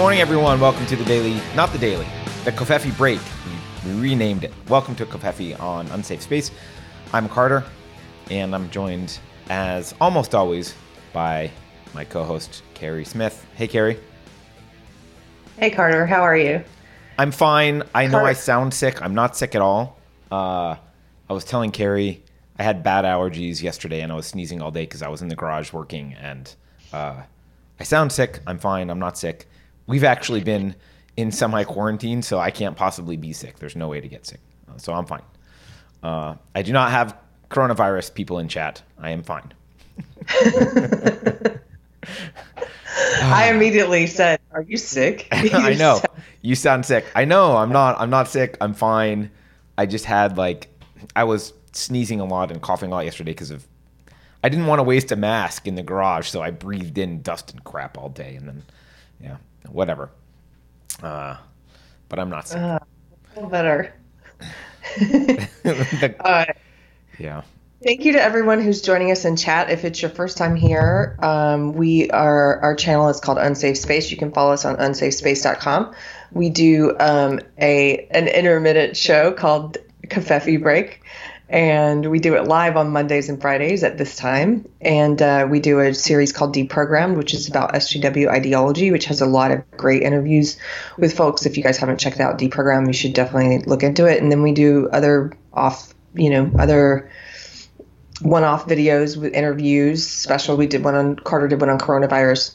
morning, everyone. Welcome to the daily, not the daily, the Covfefe break. We renamed it. Welcome to Covfefe on Unsafe Space. I'm Carter, and I'm joined, as almost always, by my co-host Keri Smith. Hey, Keri. Hey, Carter. How are you? I'm fine. I know I sound sick. I'm not sick at all. Uh, I was telling Keri I had bad allergies yesterday, and I was sneezing all day because I was in the garage working, and uh, I sound sick. I'm fine. I'm not sick. We've actually been in semi quarantine, so I can't possibly be sick. There's no way to get sick. Uh, so I'm fine. Uh, I do not have coronavirus people in chat. I am fine. I immediately said, "Are you sick?" I You know. said- You sound sick. I know. I'm not. I'm not sick. I'm fine. I just had like I was sneezing a lot and coughing a lot yesterday because of I didn't want to waste a mask in the garage, so I breathed in dust and crap all day, and then yeah, whatever. Uh, but I'm not sick. Uh, better. The- Uh, yeah. thank you to everyone who's joining us in chat. If it's your first time here, um, we are our channel is called Unsafe Space. You can follow us on unsafespace.com. We do um, a an intermittent show called Covfefe Break. And we do it live on Mondays and Fridays at this time. And uh, we do a series called Deprogrammed, which is about SJW ideology, which has a lot of great interviews with folks. If you guys haven't checked out Deprogrammed, you should definitely look into it. And then we do other off, you know, other one-off videos with interviews. Special. We did one on Carter did one on coronavirus.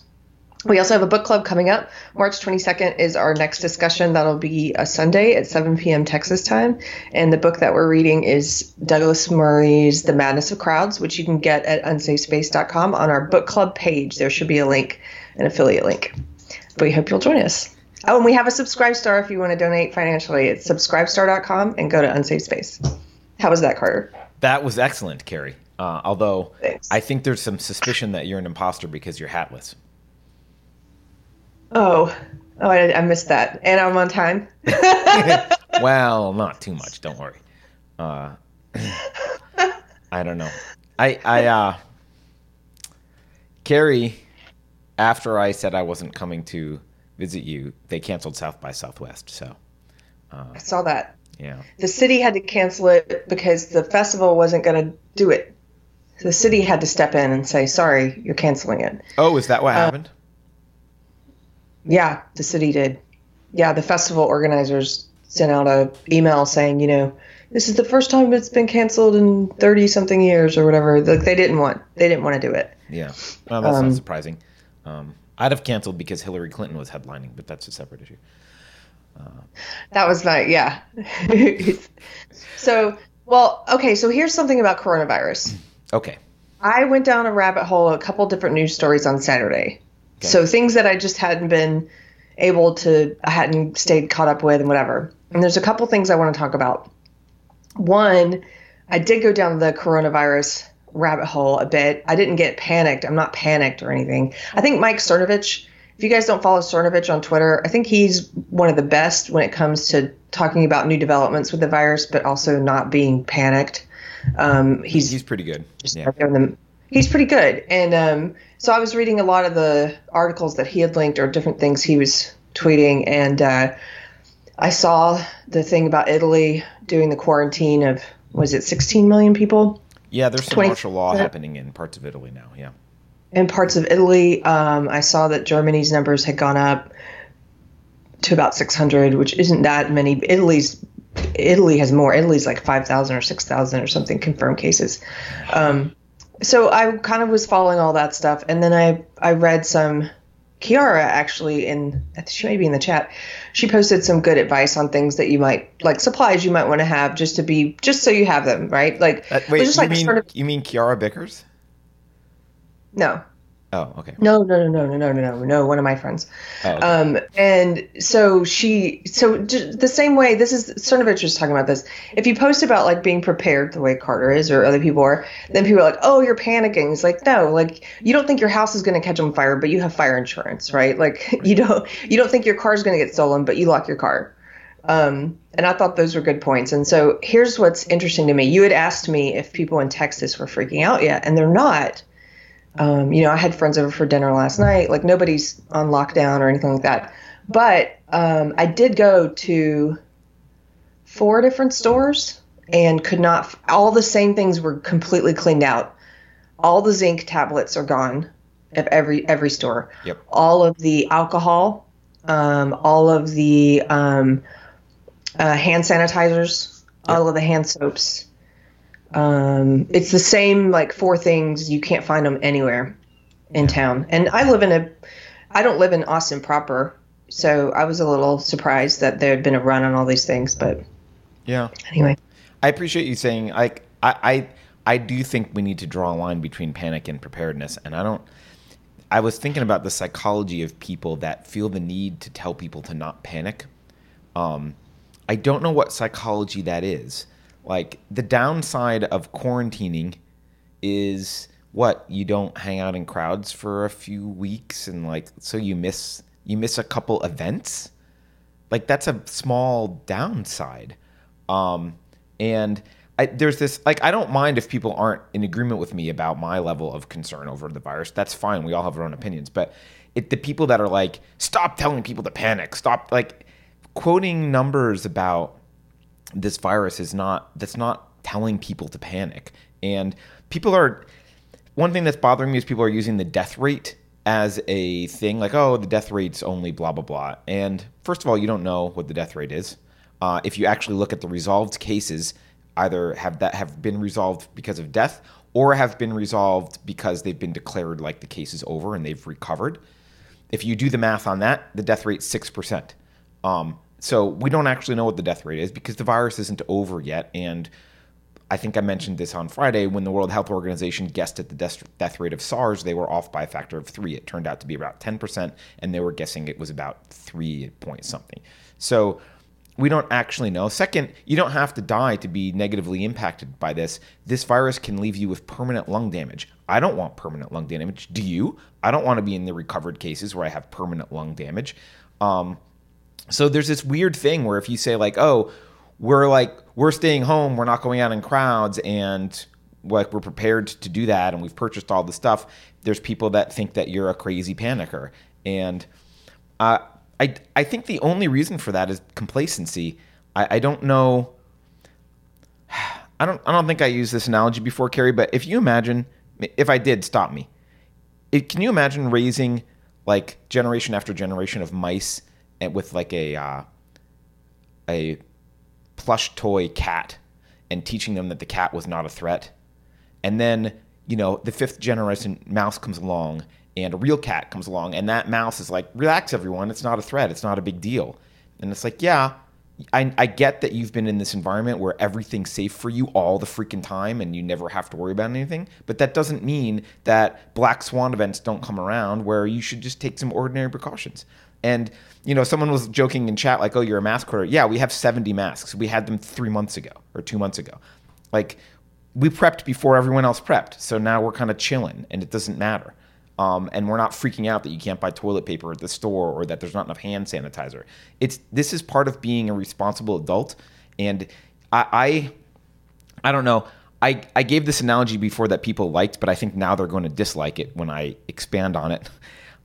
We also have a book club coming up. March 22nd is our next discussion. That'll be a Sunday at 7 p.m. Texas time. And the book that we're reading is Douglas Murray's The Madness of Crowds, which you can get at unsafespace.com on our book club page. There should be a link, an affiliate link. But we hope you'll join us. Oh, and we have a subscribe star if you want to donate financially. It's subscribestar.com and go to Unsafe Space. How was that, Carter? That was excellent, Keri. Uh, although Thanks. I think there's some suspicion that you're an imposter because you're hatless. Oh, oh, I, I missed that. And I'm on time. well, not too much. Don't worry. Uh, I don't know. I I uh, Keri, after I said I wasn't coming to visit you, they canceled South by Southwest. So I saw that. yeah, The city had to cancel it because the festival wasn't going to do it. The city had to step in and say, sorry, you're canceling it. Oh, is that what happened? Yeah, the city did. Yeah, the festival organizers sent out a email saying, you know, this is the first time it's been canceled in 30 something years or whatever. Like they didn't want they didn't want to do it. Yeah. Well, that's um, not surprising. Um, I'd have canceled because Hillary Clinton was headlining, but that's a separate issue. That was not, yeah. so, well, okay, so here's something about coronavirus. Okay. I went down a rabbit hole, a couple different news stories on Saturday. So things that I just hadn't been able to, I hadn't stayed caught up with and whatever. And there's a couple things I want to talk about. One, I did go down the coronavirus rabbit hole a bit. I didn't get panicked. I'm not panicked or anything. I think Mike Cernovich, if you guys don't follow Cernovich on Twitter, I think he's one of the best when it comes to talking about new developments with the virus, but also not being panicked. Um, he's He's pretty good. Yeah. them. He's pretty good, and um, so I was reading a lot of the articles that he had linked or different things he was tweeting, and uh, I saw the thing about Italy doing the quarantine of was it 16 million people Yeah, there's some 20 martial law happening in parts of Italy now. Yeah. in parts of Italy. Um, I saw that Germany's numbers had gone up to about 600, which isn't that many. Italy's Italy has more. Italy's like 5,000 or 6,000 or something confirmed cases. Um, so I kind of was following all that stuff, and then I I read some. Kiara actually in she may be in the chat. She posted some good advice on things that you might like supplies you might want to have just to be just so you have them right. Like Uh, wait, just you like mean sort of you mean Kiara Bickers? no Oh, okay. No, no, no, no, no, no, no, no, One of my friends. Oh, okay. Um, and so she, so the same way. This is Cernovich was talking about this. If you post about like being prepared the way Carter is or other people are, then people are like, "Oh, you're panicking." It's like, no, like you don't think your house is going to catch on fire, but you have fire insurance, right? Like you don't, you don't think your car is going to get stolen, but you lock your car. Um, and I thought those were good points. And so here's what's interesting to me. You had asked me if people in Texas were freaking out yet, and they're not. Um, you know, I had friends over for dinner last night. Like nobody's on lockdown or anything like that. But um, I did go to four different stores and could not. All the same things were completely cleaned out. All the zinc tablets are gone at every every store. Yep. All of the alcohol, um, all of the um, uh, hand sanitizers, all of the hand soaps. Um, it's the same like four things. You can't find them anywhere in town. And I live in a, I don't live in Austin proper, so I was a little surprised that there had been a run on all these things. But Yeah. anyway, I appreciate you saying like I, I I do think we need to draw a line between panic and preparedness, and I don't. I was thinking about the psychology of people that feel the need to tell people to not panic. Um, I don't know what psychology that is. Like the downside of quarantining is what you don't hang out in crowds for a few weeks, and like so you miss you miss a couple events. Like that's a small downside. Um, and I, there's this like I don't mind if people aren't in agreement with me about my level of concern over the virus. That's fine. We all have our own opinions. But it, the people that are like, stop telling people to panic. Stop like quoting numbers about this virus is not that's not telling people to panic. And people are one thing that's bothering me is people are using the death rate as a thing like oh the death rate's only blah blah blah. And first of all you don't know what the death rate is. Uh, if you actually look at the resolved cases either have that have been resolved because of death or have been resolved because they've been declared like the case is over and they've recovered. If you do the math on that the death rate's 6% um, so we don't actually know what the death rate is because the virus isn't over yet and I think I mentioned this on Friday when the World Health Organization guessed at the death, rate of SARS, they were off by a factor of three. It turned out to be about 10%, and they were guessing it was about three point something. So we don't actually know. Second, you don't have to die to be negatively impacted by this. This virus can leave you with permanent lung damage. I don't want permanent lung damage. Do you? I don't want to be in the recovered cases where I have permanent lung damage. Um, so there's this weird thing where if you say like, oh, we're like we're staying home, we're not going out in crowds, and like we're prepared to do that, and we've purchased all the stuff. There's people that think that you're a crazy panicker, and uh, I I think the only reason for that is complacency. I, I don't know. I don't I don't think I used this analogy before, Keri, but if you imagine if I did, stop me. It, can you imagine raising like generation after generation of mice and with like a uh, a plush toy cat and teaching them that the cat was not a threat. And then, you know, the fifth generation mouse comes along and a real cat comes along and that mouse is like, relax, everyone. It's not a threat. It's not a big deal. And it's like, yeah, I, I get that you've been in this environment where everything's safe for you all the freaking time and you never have to worry about anything. But that doesn't mean that black swan events don't come around where you should just take some ordinary precautions. And you know, someone was joking in chat like, "Oh, you're a mask hoarder." Yeah, we have 70 masks. We had them three months ago or two months ago. Like, we prepped before everyone else prepped, so now we're kind of chilling, and it doesn't matter. Um, and we're not freaking out that you can't buy toilet paper at the store or that there's not enough hand sanitizer. It's this is part of being a responsible adult, and I, I, I don't know. I, I gave this analogy before that people liked, but I think now they're going to dislike it when I expand on it.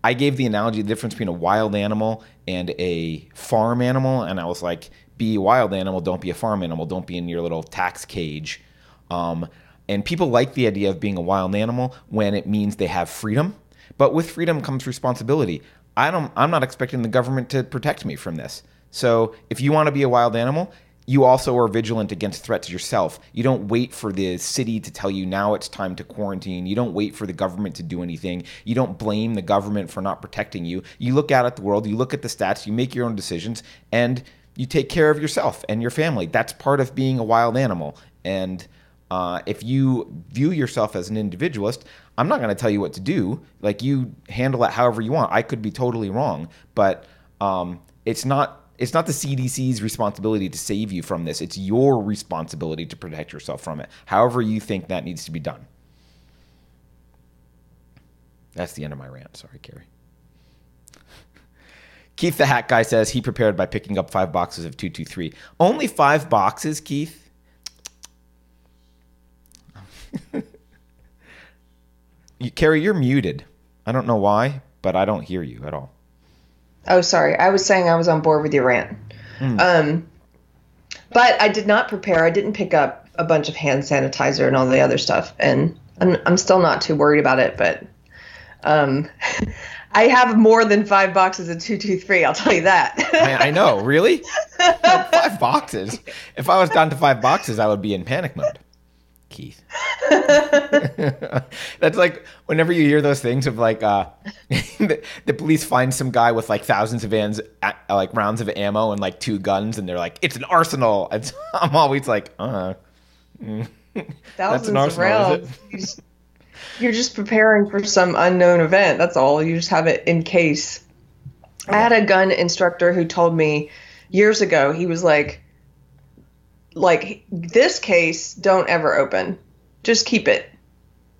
I gave the analogy the difference between a wild animal and a farm animal, and I was like, be a wild animal, don't be a farm animal, don't be in your little tax cage. Um, and people like the idea of being a wild animal when it means they have freedom, but with freedom comes responsibility. I don't. I'm not expecting the government to protect me from this. So if you want to be a wild animal, you also are vigilant against threats yourself. You don't wait for the city to tell you now it's time to quarantine. You don't wait for the government to do anything. You don't blame the government for not protecting you. You look out at the world, you look at the stats, you make your own decisions, and you take care of yourself and your family. That's part of being a wild animal. And uh, if you view yourself as an individualist, I'm not going to tell you what to do. Like you handle it however you want. I could be totally wrong, but um, it's not it's not the CDC's responsibility to save you from this. It's your responsibility to protect yourself from it, however you think that needs to be done. That's the end of my rant. Sorry, Keri. Keith the Hat Guy says he prepared by picking up five boxes of 223. Only five boxes, Keith? you, Keri, you're muted. I don't know why, but I don't hear you at all. Oh, sorry. I was saying I was on board with your rant. Um, but I did not prepare. I didn't pick up a bunch of hand sanitizer and all the other stuff, and I'm, I'm still not too worried about it. But um, I have more than five boxes of two two three. I'll tell you that. I, I know, really? five boxes. If I was down to five boxes, I would be in panic mode. Keith. That's like whenever you hear those things of like uh, the, the police find some guy with like thousands of vans, uh, like rounds of ammo and like two guns, and they're like, "It's an arsenal." And I'm always like, "Uh." Thousands an arsenal, rounds. You're just preparing for some unknown event. That's all. You just have it in case. I had a gun instructor who told me years ago. He was like, like this case, don't ever open. Just keep it.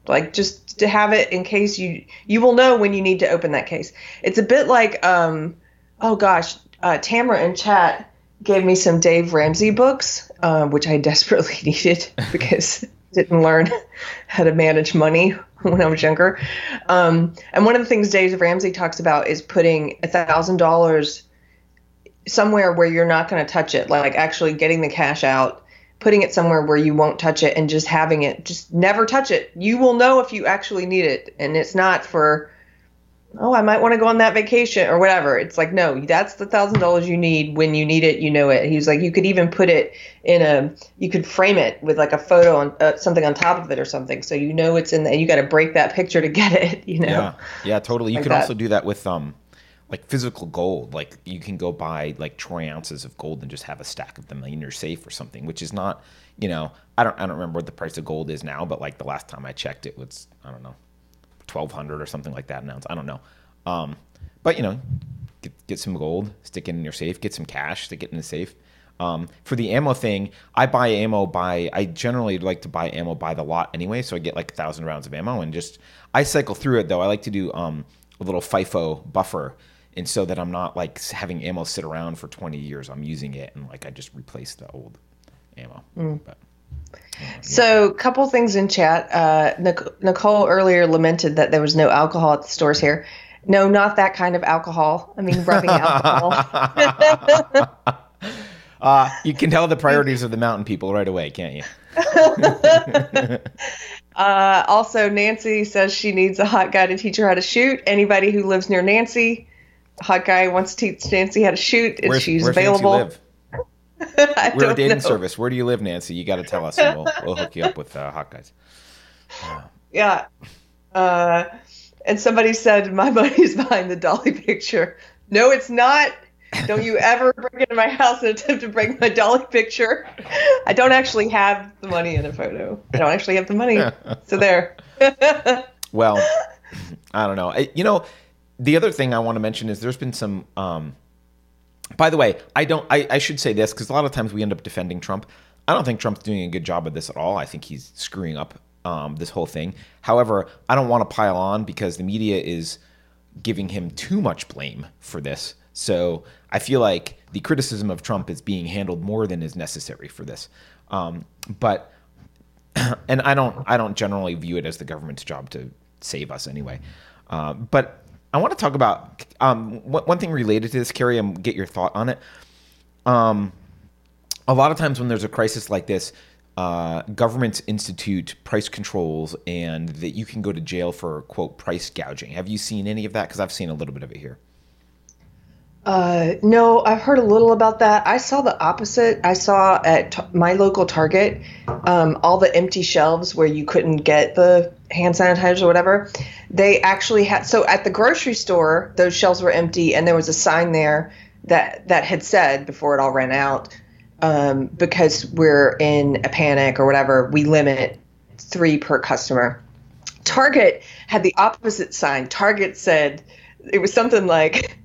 Like just to have it in case you you will know when you need to open that case. It's a bit like um oh gosh, uh, Tamara in chat gave me some Dave Ramsey books, uh, which I desperately needed because I didn't learn how to manage money when I was younger. Um, and one of the things Dave Ramsey talks about is putting a thousand dollars somewhere where you're not going to touch it, like actually getting the cash out, putting it somewhere where you won't touch it, and just having it. Just never touch it. You will know if you actually need it, and it's not for. Oh, I might want to go on that vacation or whatever. It's like, no, that's the thousand dollars you need when you need it. You know it. He was like, you could even put it in a, you could frame it with like a photo on uh, something on top of it or something, so you know it's in there. You got to break that picture to get it. You know. Yeah, yeah, totally. You Like can that. also do that with um, like physical gold. Like you can go buy like troy ounces of gold and just have a stack of them in your safe or something, which is not, you know, I don't I don't remember what the price of gold is now, but like the last time I checked, it was I don't know, twelve hundred or something like that an ounce. I don't know. Um, but you know, get get some gold, stick it in your safe, get some cash, stick it in the safe. Um, for the ammo thing, I buy ammo by. I generally like to buy ammo by the lot anyway, so I get like a thousand rounds of ammo and just I cycle through it though. I like to do um, a little FIFO buffer, and so that I'm not like having ammo sit around for 20 years. I'm using it and like I just replace the old ammo. But So, a couple things in chat. Uh, Nicole earlier lamented that there was no alcohol at the stores here. No, not that kind of alcohol. I mean, rubbing alcohol. uh, you can tell the priorities of the mountain people right away, can't you? Uh, also, Nancy says she needs a hot guy to teach her how to shoot. Anybody who lives near Nancy, hot guy wants to teach Nancy how to shoot, and Where's, she's where's available. Nancy live? I We're a dating know. service. Where do you live, Nancy? You got to tell us, and we'll, we'll hook you up with uh, hot guys. Yeah. Uh, and somebody said, My money's behind the dolly picture. No, it's not. Don't you ever break into my house and attempt to break my dolly picture. I don't actually have the money in a photo. I don't actually have the money. So there. Well, I don't know. I, you know, the other thing I want to mention is there's been some. Um, by the way, I don't. I, I should say this because a lot of times we end up defending Trump. I don't think Trump's doing a good job of this at all. I think he's screwing up um, this whole thing. However, I don't want to pile on because the media is giving him too much blame for this. So I feel like the criticism of Trump is being handled more than is necessary for this. Um, but and I don't I don't generally view it as the government's job to save us anyway. Uh, but I want to talk about um, one, thing related to this, Keri, and get your thought on it. Um, a lot of times when there's a crisis like this, uh, governments institute price controls and that you can go to jail for quote price gouging. Have you seen any of that? Because I've seen a little bit of it here. Uh, no, I've heard a little about that. I saw the opposite. I saw at t- my local Target um, all the empty shelves where you couldn't get the hand sanitizer or whatever. They actually had so at the grocery store those shelves were empty and there was a sign there that that had said before it all ran out um, because we're in a panic or whatever we limit three per customer. Target had the opposite sign. Target said it was something like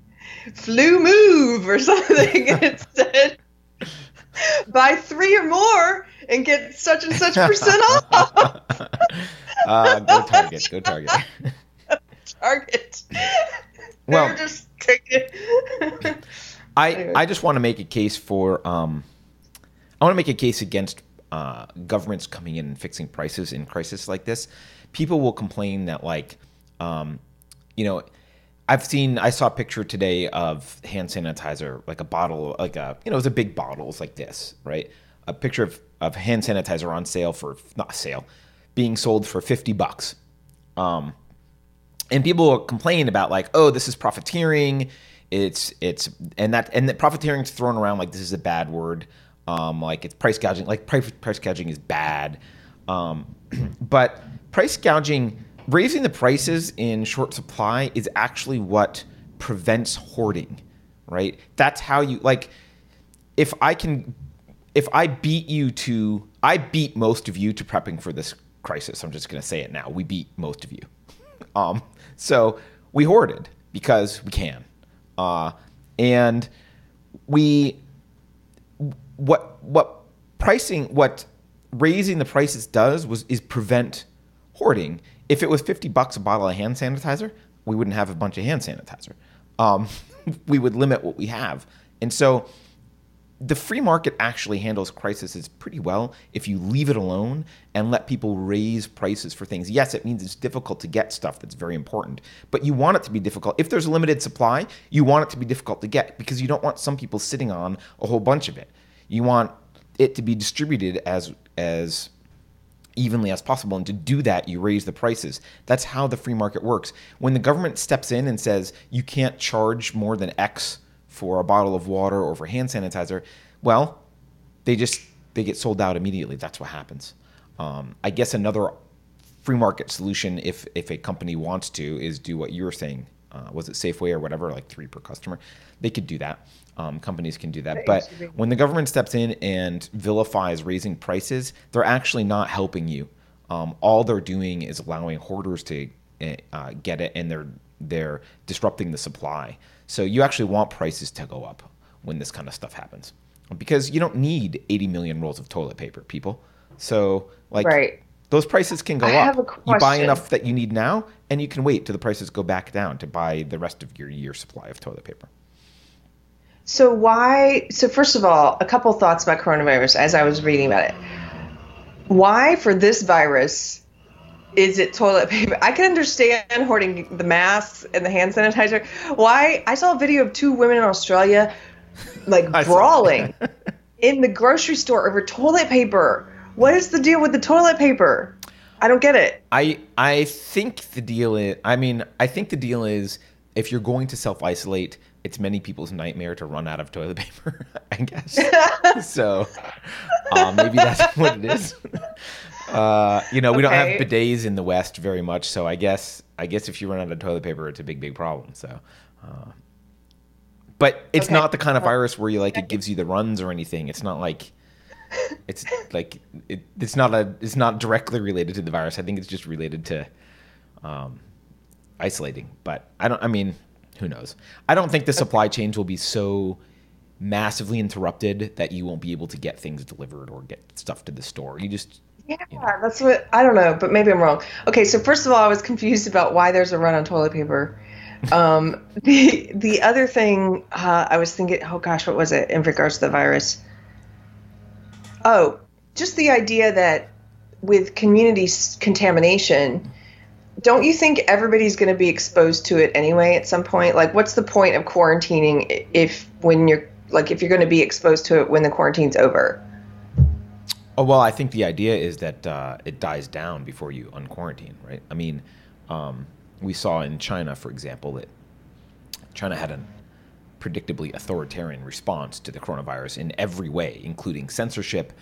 flu move or something and it said buy three or more and get such and such percent off Uh, go Target. Go Target. target Well- They're just taking it I, I just want to make a case for um, I want to make a case against uh, governments coming in and fixing prices in crisis like this. People will complain that like um, you know I've seen. I saw a picture today of hand sanitizer, like a bottle, like a you know, it was a big bottle, it's like this, right? A picture of of hand sanitizer on sale for not sale, being sold for fifty bucks. Um, and people complain about like, oh, this is profiteering. It's it's and that and that profiteering is thrown around like this is a bad word. Um, like it's price gouging. Like price price gouging is bad. Um, but price gouging, raising the prices in short supply is actually what prevents hoarding, right? That's how you like. If I can, if I beat you to, I beat most of you to prepping for this crisis. I'm just going to say it now. We beat most of you. Um, so we hoarded because we can, uh, and we what what pricing what raising the prices does was is prevent hoarding. If it was fifty bucks a bottle of hand sanitizer, we wouldn't have a bunch of hand sanitizer. Um, we would limit what we have, and so the free market actually handles crises pretty well if you leave it alone and let people raise prices for things. Yes, it means it's difficult to get stuff that's very important, but you want it to be difficult. If there's a limited supply, you want it to be difficult to get because you don't want some people sitting on a whole bunch of it. You want it to be distributed as as evenly as possible. And to do that, you raise the prices. That's how the free market works. When the government steps in and says you can't charge more than X for a bottle of water or for hand sanitizer, well, they just they get sold out immediately. That's what happens. Um, I guess another free market solution, if if a company wants to, is do what you're saying. Uh, was it Safeway or whatever, like three per customer? They could do that. Um, companies can do that. But when the government steps in and vilifies raising prices, they're actually not helping you. Um, all they're doing is allowing hoarders to eh, uh, get it, and they're they're disrupting the supply. So you actually want prices to go up when this kind of stuff happens, because you don't need 80 million rolls of toilet paper, people. So like right. Those prices can go I up. You buy enough that you need now, and you can wait till the prices go back down to buy the rest of your year supply of toilet paper. So why? So first of all, a couple thoughts about coronavirus as I was reading about it. Why for this virus is it toilet paper? I can understand hoarding the masks and the hand sanitizer. Why? I saw a video of two women in Australia like brawling in the grocery store over toilet paper. What is the deal with the toilet paper? I don't get it. I I think the deal is I mean, I think the deal is if you're going to self isolate, it's many people's nightmare to run out of toilet paper, I guess. so uh, maybe that's what it is. Uh, you know, we okay. don't have bidets in the West very much, so I guess I guess if you run out of toilet paper, it's a big, big problem. So, uh, but it's okay. not the kind of virus where you like it gives you the runs or anything. It's not like it's like it, it's not a it's not directly related to the virus. I think it's just related to um, isolating. But I don't. I mean, who knows? I don't think the supply chains will be so massively interrupted that you won't be able to get things delivered or get stuff to the store. You just yeah, you know. that's what I don't know, but maybe I'm wrong. Okay, so first of all, I was confused about why there's a run on toilet paper. Um, the the other thing uh, I was thinking, oh gosh, what was it in regards to the virus? Oh, just the idea that with community contamination, don't you think everybody's going to be exposed to it anyway at some point? Like, what's the point of quarantining if when you're like if you're going to be exposed to it when the quarantine's over? Oh well, I think the idea is that uh, it dies down before you unquarantine, right? I mean, um, we saw in China, for example, that China had a predictably authoritarian response to the coronavirus in every way, including censorship,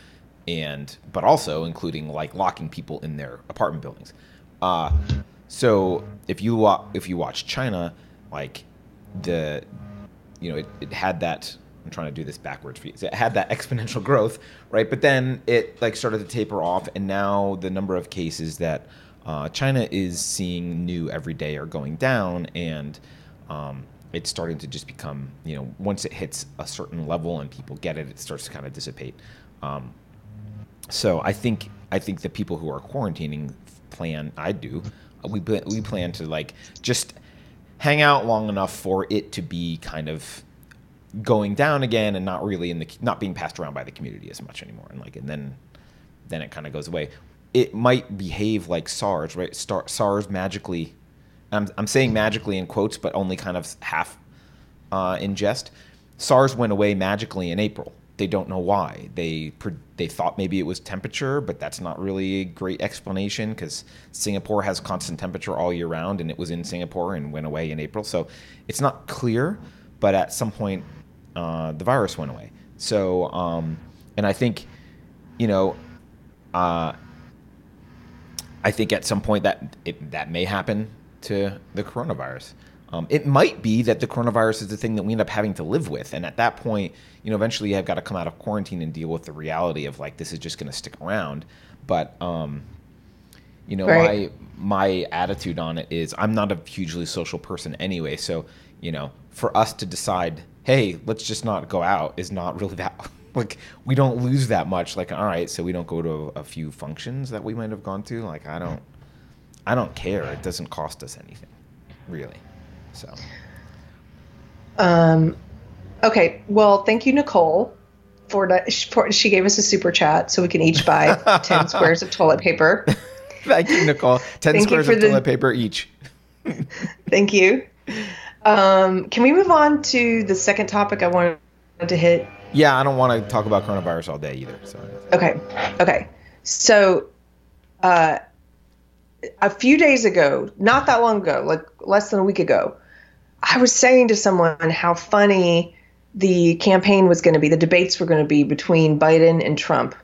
and but also including like locking people in their apartment buildings. Uh, so if you if you watch China, like the you know it, it had that I'm trying to do this backwards for you. So it had that exponential growth, right? But then it like started to taper off, and now the number of cases that uh, China is seeing new every day are going down, and um, it's starting to just become you know once it hits a certain level and people get it, it starts to kind of dissipate. Um, so I think I think the people who are quarantining plan. I do. We we plan to like just hang out long enough for it to be kind of going down again and not really in the not being passed around by the community as much anymore and like and then then it kind of goes away it might behave like SARS right Star, SARS magically I'm, I'm saying magically in quotes, but only kind of half uh, in jest. SARS went away magically in April. They don't know why. They they thought maybe it was temperature, but that's not really a great explanation because Singapore has constant temperature all year round, and it was in Singapore and went away in April. So it's not clear, but at some point uh, the virus went away. So um, and I think, you know, uh, I think at some point that it, that may happen to the coronavirus. Um, it might be that the coronavirus is the thing that we end up having to live with, and at that point, you know, eventually I've got to come out of quarantine and deal with the reality of like this is just going to stick around. But um, you know, right. my my attitude on it is I'm not a hugely social person anyway, so you know, for us to decide, hey, let's just not go out is not really that like we don't lose that much. Like, all right, so we don't go to a, a few functions that we might have gone to. Like, I don't, I don't care. It doesn't cost us anything, really. So. Um, okay. Well, thank you, Nicole, for, for she gave us a super chat so we can each buy ten squares of toilet paper. thank you, Nicole. Ten thank squares of the, toilet paper each. thank you. Um, can we move on to the second topic I wanted to hit? Yeah, I don't want to talk about coronavirus all day either. So. Okay. Okay. So, uh, a few days ago, not that long ago, like less than a week ago, I was saying to someone how funny the campaign was going to be, the debates were going to be between Biden and Trump.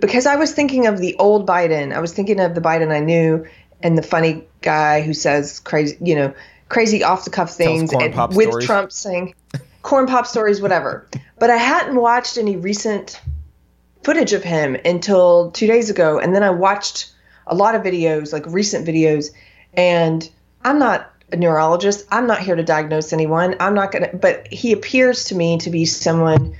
Because I was thinking of the old Biden. I was thinking of the Biden I knew and the funny guy who says crazy, you know, crazy off the cuff things and, with stories. Trump saying corn pop stories, whatever. But I hadn't watched any recent footage of him until two days ago. And then I watched a lot of videos, like recent videos, and I'm not a neurologist. I'm not here to diagnose anyone. I'm not going to, but he appears to me to be someone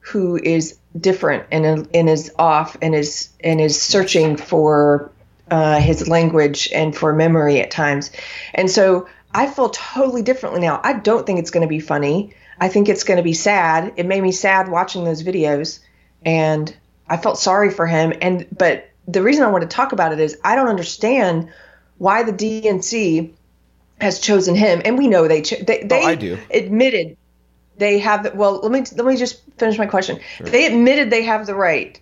who is different and, and is off and is and is searching for uh, his language and for memory at times. And so I feel totally differently now. I don't think it's going to be funny. I think it's going to be sad. It made me sad watching those videos, and I felt sorry for him. And but the reason I want to talk about it is I don't understand why the DNC has chosen him, and we know they cho- they, they oh, I do. admitted they have the, well. Let me let me just finish my question. Sure. They admitted they have the right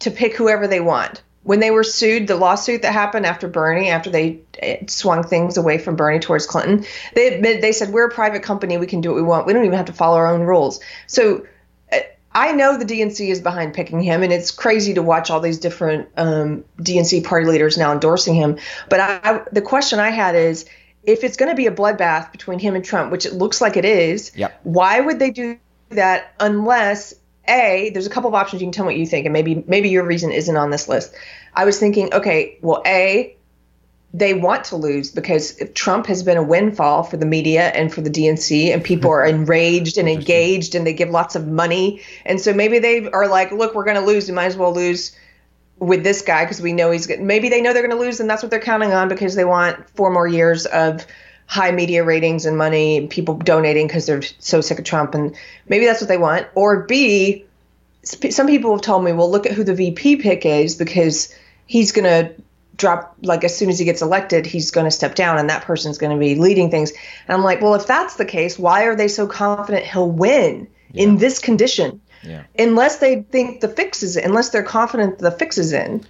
to pick whoever they want. When they were sued, the lawsuit that happened after Bernie, after they eh, swung things away from Bernie towards Clinton, they admitted they said we're a private company, we can do what we want, we don't even have to follow our own rules. So I know the DNC is behind picking him, and it's crazy to watch all these different um, DNC party leaders now endorsing him. But I, the question I had is, if it's going to be a bloodbath between him and Trump, which it looks like it is, yep. why would they do that unless a there's a couple of options you can tell me what you think, and maybe maybe your reason isn't on this list. I was thinking, okay, well, a they want to lose because Trump has been a windfall for the media and for the DNC, and people are enraged and engaged, and they give lots of money. And so maybe they are like, look, we're going to lose. We might as well lose with this guy because we know he's good. Maybe they know they're going to lose, and that's what they're counting on because they want four more years of high media ratings and money, and people donating because they're so sick of Trump. And maybe that's what they want. Or B, some people have told me, well, look at who the VP pick is because he's going to drop like as soon as he gets elected he's going to step down and that person's going to be leading things. And i'm like well if that's the case why are they so confident he'll win yeah. in this condition? Yeah. unless they think the fix is unless they're confident the fix is in.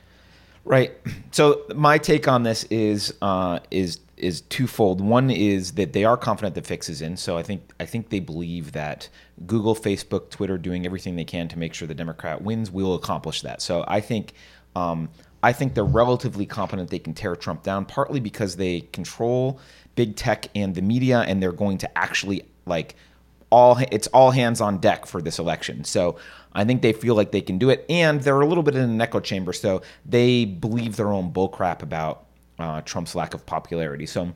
Right. So my take on this is uh, is is twofold. One is that they are confident the fix is in. So i think i think they believe that google facebook twitter doing everything they can to make sure the democrat wins will accomplish that. So i think um, I think they're relatively confident they can tear Trump down, partly because they control big tech and the media, and they're going to actually like all it's all hands on deck for this election. So I think they feel like they can do it, and they're a little bit in an echo chamber, so they believe their own bullcrap about uh, Trump's lack of popularity. So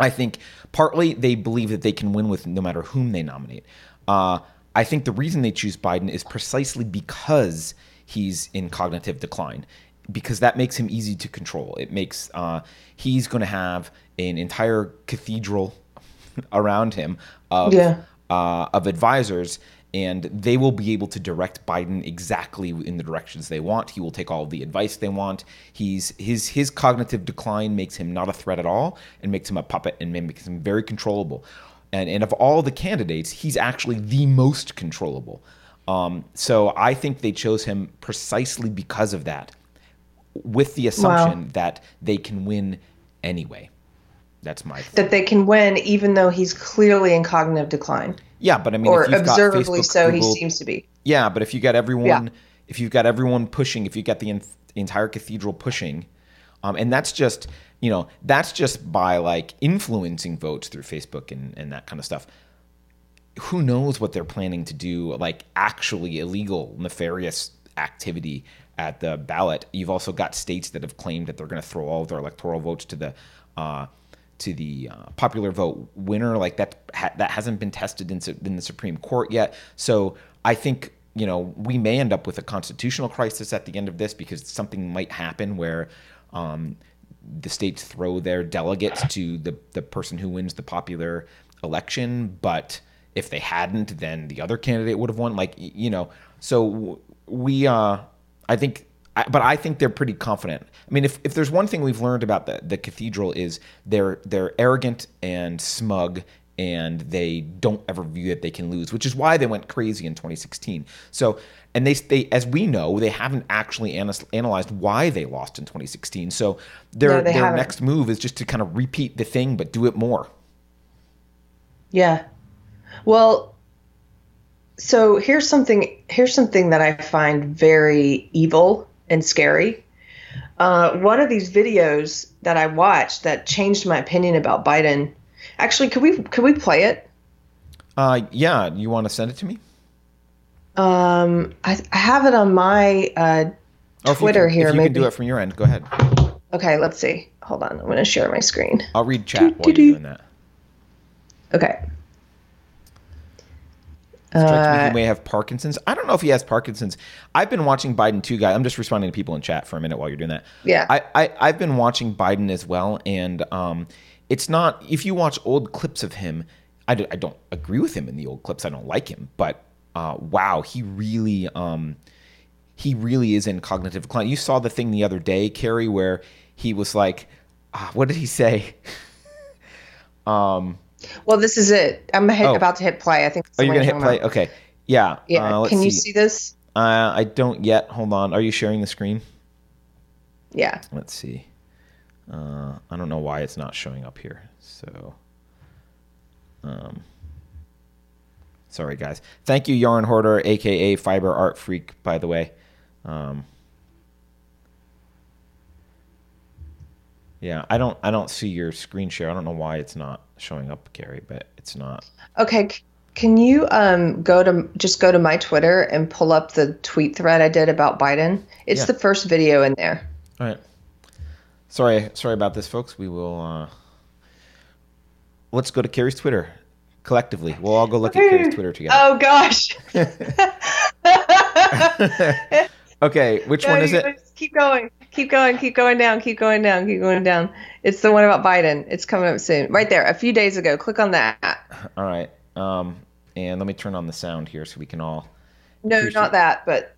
I think partly they believe that they can win with no matter whom they nominate. Uh, I think the reason they choose Biden is precisely because he's in cognitive decline because that makes him easy to control. It makes uh, he's going to have an entire cathedral around him of yeah. uh, of advisors, and they will be able to direct Biden exactly in the directions they want. He will take all the advice they want. He's his his cognitive decline makes him not a threat at all, and makes him a puppet, and makes him very controllable. And and of all the candidates, he's actually the most controllable. Um, so I think they chose him precisely because of that, with the assumption wow. that they can win anyway. That's my that they can win even though he's clearly in cognitive decline. Yeah, but I mean, or observably Facebook, so, Google, he seems to be. Yeah, but if you got everyone, yeah. if you've got everyone pushing, if you got the, in, the entire cathedral pushing, um, and that's just you know that's just by like influencing votes through Facebook and and that kind of stuff. Who knows what they're planning to do? Like actually illegal, nefarious activity at the ballot. You've also got states that have claimed that they're going to throw all of their electoral votes to the uh, to the uh, popular vote winner. Like that ha- that hasn't been tested in, su- in the Supreme Court yet. So I think you know we may end up with a constitutional crisis at the end of this because something might happen where. Um, the states throw their delegates to the, the person who wins the popular election, but if they hadn't, then the other candidate would have won. Like you know, so we, uh, I think I, but I think they're pretty confident. I mean, if, if there's one thing we've learned about the, the cathedral is they're they're arrogant and smug and they don't ever view that they can lose, which is why they went crazy in 2016. So, and they, they as we know, they haven't actually analyzed why they lost in 2016. So their no, their haven't. next move is just to kind of repeat the thing, but do it more. Yeah. Well, so here's something here's something that I find very evil and scary. Uh, one of these videos that I watched that changed my opinion about Biden. Actually, could we could we play it? Uh, yeah. You want to send it to me? Um, I, I have it on my uh, oh, Twitter can, here. If you maybe. can do it from your end, go ahead. Okay, let's see. Hold on, I'm going to share my screen. I'll read chat while you're doing that. Okay. Me he uh, may have Parkinson's. I don't know if he has Parkinson's. I've been watching Biden too, guy. I'm just responding to people in chat for a minute while you're doing that. Yeah. I, I have been watching Biden as well, and um, it's not. If you watch old clips of him, I, do, I don't agree with him in the old clips. I don't like him, but uh, wow, he really um, he really is in cognitive decline. You saw the thing the other day, Keri, where he was like, uh, what did he say? um well, this is it. I'm hit, oh. about to hit play. I think. Oh, you're gonna hit play. About. Okay. Yeah. Yeah. Uh, Can you see, see this? Uh, I don't yet. Hold on. Are you sharing the screen? Yeah. Let's see. Uh, I don't know why it's not showing up here. So, um, sorry guys. Thank you, Yarn Hoarder, aka Fiber Art Freak. By the way. Um, Yeah, I don't I don't see your screen share. I don't know why it's not showing up, Keri, but it's not. Okay, can you um, go to just go to my Twitter and pull up the tweet thread I did about Biden? It's yeah. the first video in there. All right. Sorry, sorry about this, folks. We will. Uh, let's go to Keri's Twitter collectively. We'll all go look at Keri's Twitter together. Oh gosh. okay, which no, one is it? Keep going. Keep going, keep going down, keep going down, keep going down. It's the one about Biden. It's coming up soon. Right there, a few days ago. Click on that. All right. Um, and let me turn on the sound here so we can all. No, appreciate... not that, but.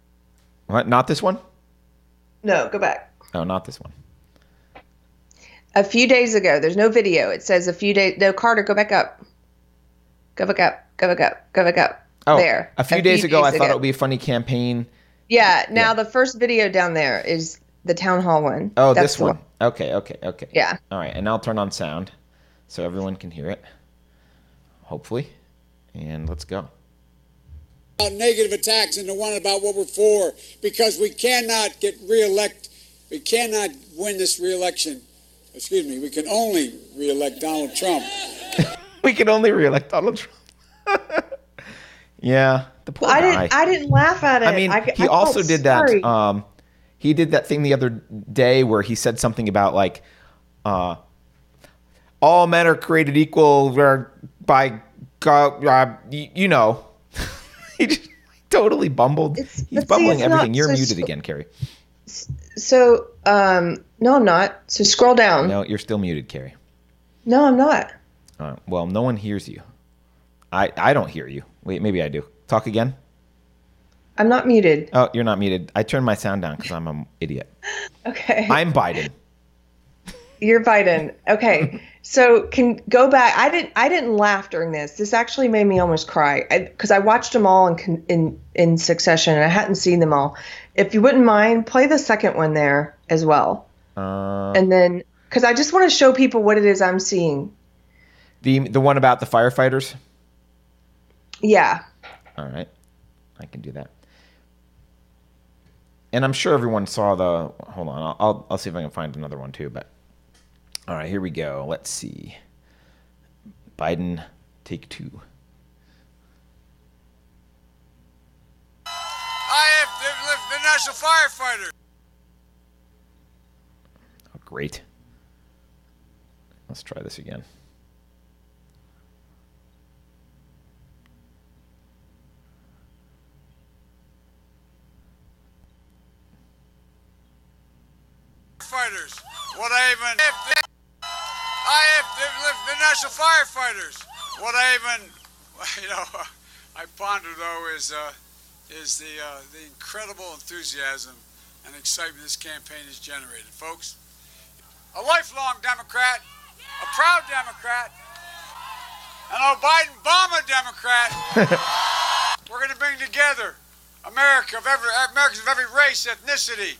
What? Not this one? No, go back. No, not this one. A few days ago. There's no video. It says a few days. No, Carter, go back up. Go back up. Go back up. Go back up. Oh, there. A few, a days, few ago, days I ago. thought it would be a funny campaign. Yeah. Now yeah. the first video down there is the town hall one. Oh, That's this one. one. Okay, okay, okay. Yeah. All right, and I'll turn on sound so everyone can hear it. Hopefully, and let's go. About negative attacks and the one about what we're for, because we cannot get reelect. We cannot win this reelection. Excuse me. We can only reelect Donald Trump. we can only reelect Donald Trump. yeah, the poor I guy. didn't. I didn't laugh at it. I mean, I, he I also did sorry. that. Um, he did that thing the other day where he said something about like uh, all men are created equal by God, uh, you know. he just totally bumbled. It's, He's bumbling see, everything. Not, you're so muted again, Keri. So, um, no, I'm not. So scroll down. No, you're still muted, Keri. No, I'm not. Uh, well, no one hears you. I I don't hear you. Wait, maybe I do. Talk again. I'm not muted. Oh, you're not muted. I turned my sound down because I'm an idiot. Okay. I'm Biden. You're Biden. Okay. So can go back. I didn't. I didn't laugh during this. This actually made me almost cry because I, I, watched them all in in in succession and I hadn't seen them all. If you wouldn't mind, play the second one there as well. Uh, and then because I just want to show people what it is I'm seeing. The the one about the firefighters. Yeah. All right, I can do that. And I'm sure everyone saw the. Hold on, I'll I'll, see if I can find another one too. But all right, here we go. Let's see. Biden, take two. I have the national firefighter. Oh, great. Let's try this again. Firefighters. What I even. I have the, the national firefighters. What I even, you know, I ponder though is uh, is the uh, the incredible enthusiasm and excitement this campaign has generated, folks. A lifelong Democrat, a proud Democrat, an Biden Obama Democrat. We're going to bring together America of every Americans of every race, ethnicity,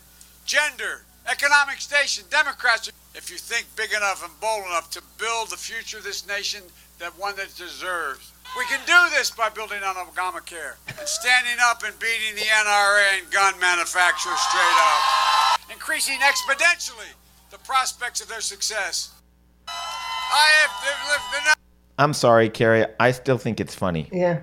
gender, economic station, Democrats. If you think big enough and bold enough to build the future of this nation, that one that deserves. We can do this by building on Obamacare and standing up and beating the NRA and gun manufacturers straight up, increasing exponentially the prospects of their success. I have lived the. I'm sorry, Keri. I still think it's funny. Yeah.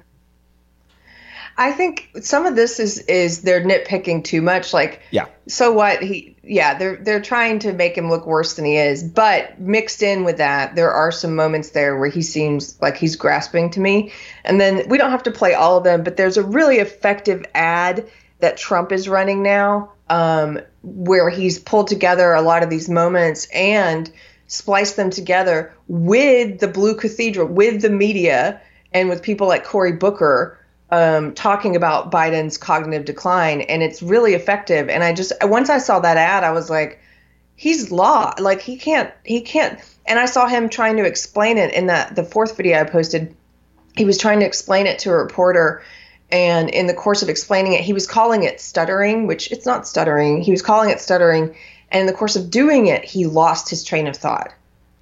I think some of this is is they're nitpicking too much. Like, yeah. So what? He, yeah, they're they're trying to make him look worse than he is. But mixed in with that, there are some moments there where he seems like he's grasping to me. And then we don't have to play all of them, but there's a really effective ad that Trump is running now, um, where he's pulled together a lot of these moments and spliced them together with the Blue Cathedral, with the media, and with people like Cory Booker um, talking about Biden's cognitive decline, and it's really effective. And I just once I saw that ad, I was like, he's law, like he can't, he can't. And I saw him trying to explain it in that the fourth video I posted. He was trying to explain it to a reporter, and in the course of explaining it, he was calling it stuttering, which it's not stuttering. He was calling it stuttering, and in the course of doing it, he lost his train of thought.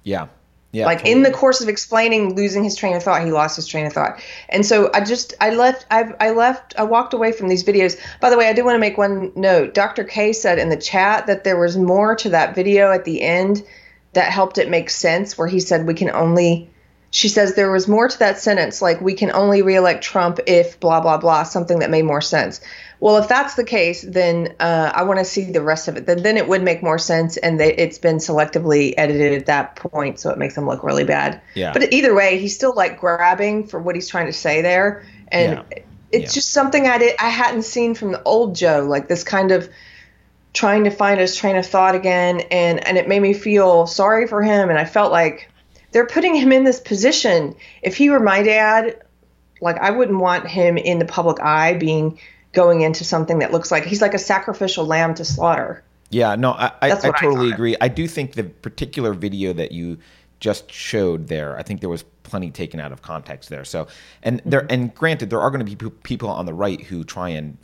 Yeah. Yeah, like totally. in the course of explaining losing his train of thought he lost his train of thought. And so i just i left i i left i walked away from these videos. By the way i do want to make one note. Dr k said in the chat that there was more to that video at the end that helped it make sense where he said we can only she says there was more to that sentence like we can only reelect trump if blah blah blah something that made more sense well if that's the case then uh, i want to see the rest of it then, then it would make more sense and they, it's been selectively edited at that point so it makes him look really bad Yeah. but either way he's still like grabbing for what he's trying to say there and Yeah. it's Yeah. just something i did i hadn't seen from the old joe like this kind of trying to find his train of thought again and and it made me feel sorry for him and i felt like they're putting him in this position if he were my dad like i wouldn't want him in the public eye being going into something that looks like he's like a sacrificial lamb to slaughter Yeah, no, I, I, I what I totally agree. I do think the particular video that you just showed there, I think there was plenty taken out of context there. So, and there, Mm-hmm. and granted, there are going to be people on the right who try and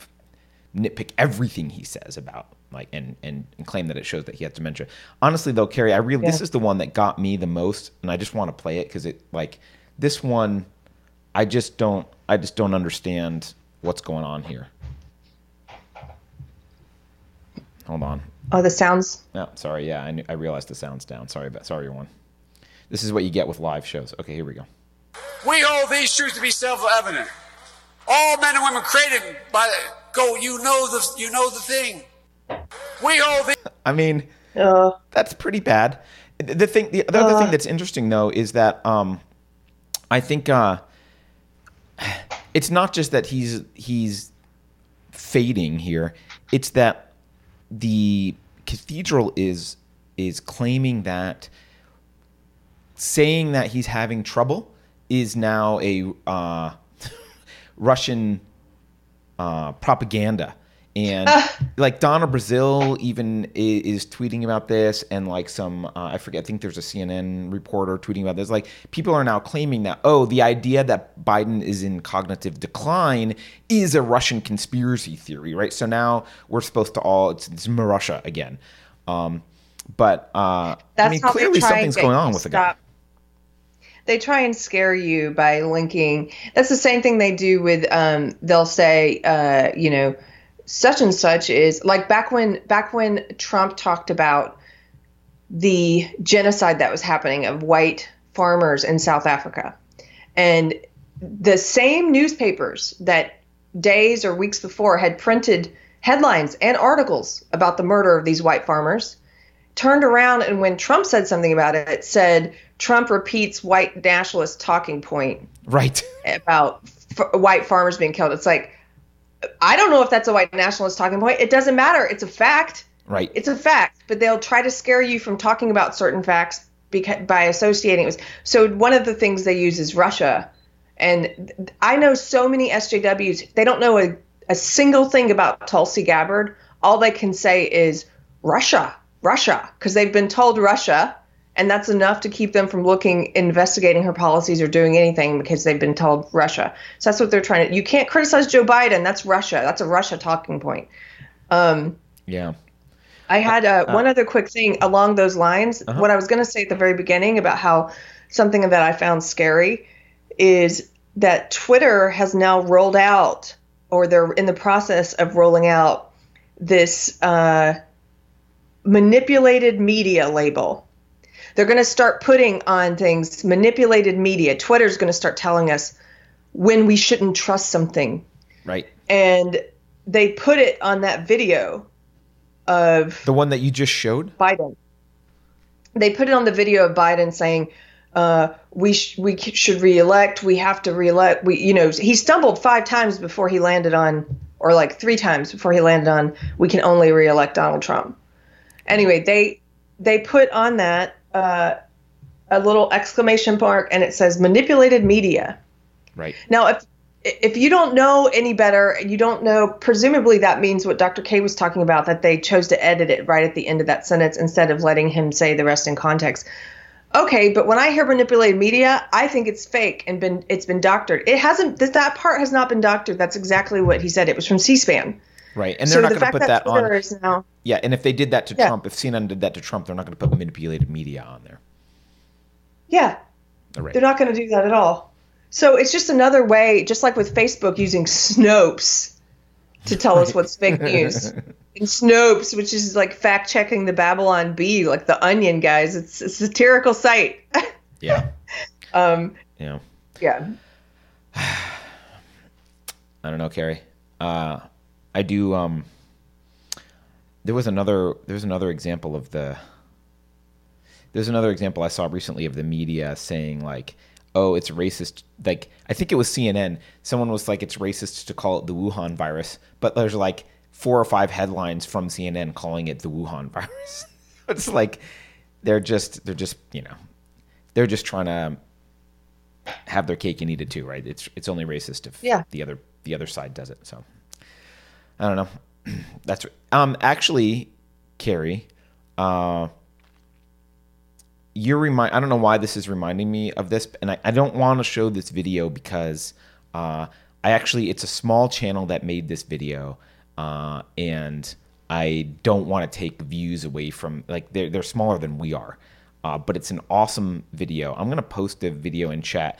nitpick everything he says about like and, and and claim that it shows that he has dementia. Honestly, though, Keri, I really this is the one that got me the most, and I just want to play it because it like this one, I just don't, I just don't understand what's going on here. Hold on. oh the sounds No, sorry. Yeah, I, knew, I realized the sound's down. Sorry, but sorry, everyone. This is what you get with live shows. Okay, here we go. We hold these truths to be self-evident. All men and women created by go. You know the you know the thing. We hold these. I mean, uh, that's pretty bad. The the thing, the, the other thing that's interesting though is that um, I think uh, it's not just that he's he's fading here. It's that the cathedral is is claiming that saying that he's having trouble is now a uh, Russian uh, propaganda. And like Donna Brazile even is, is tweeting about this, and like some uh, I forget, I think there's a CNN reporter tweeting about this. Like people are now claiming that oh, the idea that Biden is in cognitive decline is a Russian conspiracy theory, right? So now we're supposed to all it's, it's Russia again. Um, but uh, That's I mean, clearly something's going on with the guy. They try and scare you by linking. That's the same thing they do with. Um, they'll say, uh, you know, such and such is like back when back when Trump talked about the genocide that was happening of white farmers in South Africa, and the same newspapers that days or weeks before had printed headlines and articles about the murder of these white farmers turned around and when Trump said something about it, it said Trump repeats white nationalist talking point Right. about f- white farmers being killed. It's like I don't know if that's a white nationalist talking point. It doesn't matter. It's a fact. Right. It's a fact, but they'll try to scare you from talking about certain facts beca- by associating it with. So one of the things they use is Russia, and I know so many SJWs. They don't know a, a single thing about Tulsi Gabbard. All they can say is Russia, Russia, because they've been told Russia, and that's enough to keep them from looking, investigating her policies or doing anything because they've been told Russia. So that's what they're trying to. You can't criticize Joe Biden. That's Russia. That's a Russia talking point. Um, Yeah. I had uh, one other quick thing along those lines. What I was going to say at the very beginning about how something that I found scary is that Twitter has now rolled out, or they're in the process of rolling out, this uh, manipulated media label. They're going to start putting on things manipulated media. Twitter's going to start telling us when we shouldn't trust something Right. and they put it on that video of The one that you just showed. Biden. They put it on the video of Biden saying, uh, "We sh- we should reelect. We have to reelect. We, you know, he stumbled five times before he landed on, or like three times before he landed on. We can only reelect Donald Trump. Anyway, they they put on that uh, a little exclamation mark, and it says manipulated media. Right. Now, if if you don't know any better, and you don't know. Presumably, that means what Dr. K was talking about that they chose to edit it right at the end of that sentence instead of letting him say the rest in context. Okay, but when I hear manipulated media, I think it's fake and been it's been doctored. It hasn't. That, that part has not been doctored. That's exactly what he said. It was from C-SPAN. Right. And they're not the going to put that, that, on. Yeah. And if they did that to Yeah. Trump, if CNN did that to Trump, they're not going to put manipulated media on there. yeah, right. they're not going to do that at all. So it's just another way, just like with Facebook using Snopes to tell us what's fake news. And Snopes, which is like fact checking the Babylon Bee, like the Onion guys. It's a satirical site. Yeah. um, Yeah. yeah. I don't know, Keri. Uh, I do. Um, there was another. There's another example of the. There's another example I saw recently of the media saying like, "Oh, it's racist." Like I think it was CNN. Someone was like, "It's racist to call it the Wuhan virus," but there's like four or five headlines from CNN calling it the Wuhan virus. it's like they're just they're just you know they're just trying to have their cake and eat it too, right? It's it's only racist if Yeah. the other the other side does it. So I don't know. That's um actually, Keri, uh, you're remind. I don't know why this is reminding me of this, and I, I don't want to show this video because uh, I actually it's a small channel that made this video, uh, and I don't want to take views away from like they're they're smaller than we are, uh, but it's an awesome video. I'm gonna post the video in chat.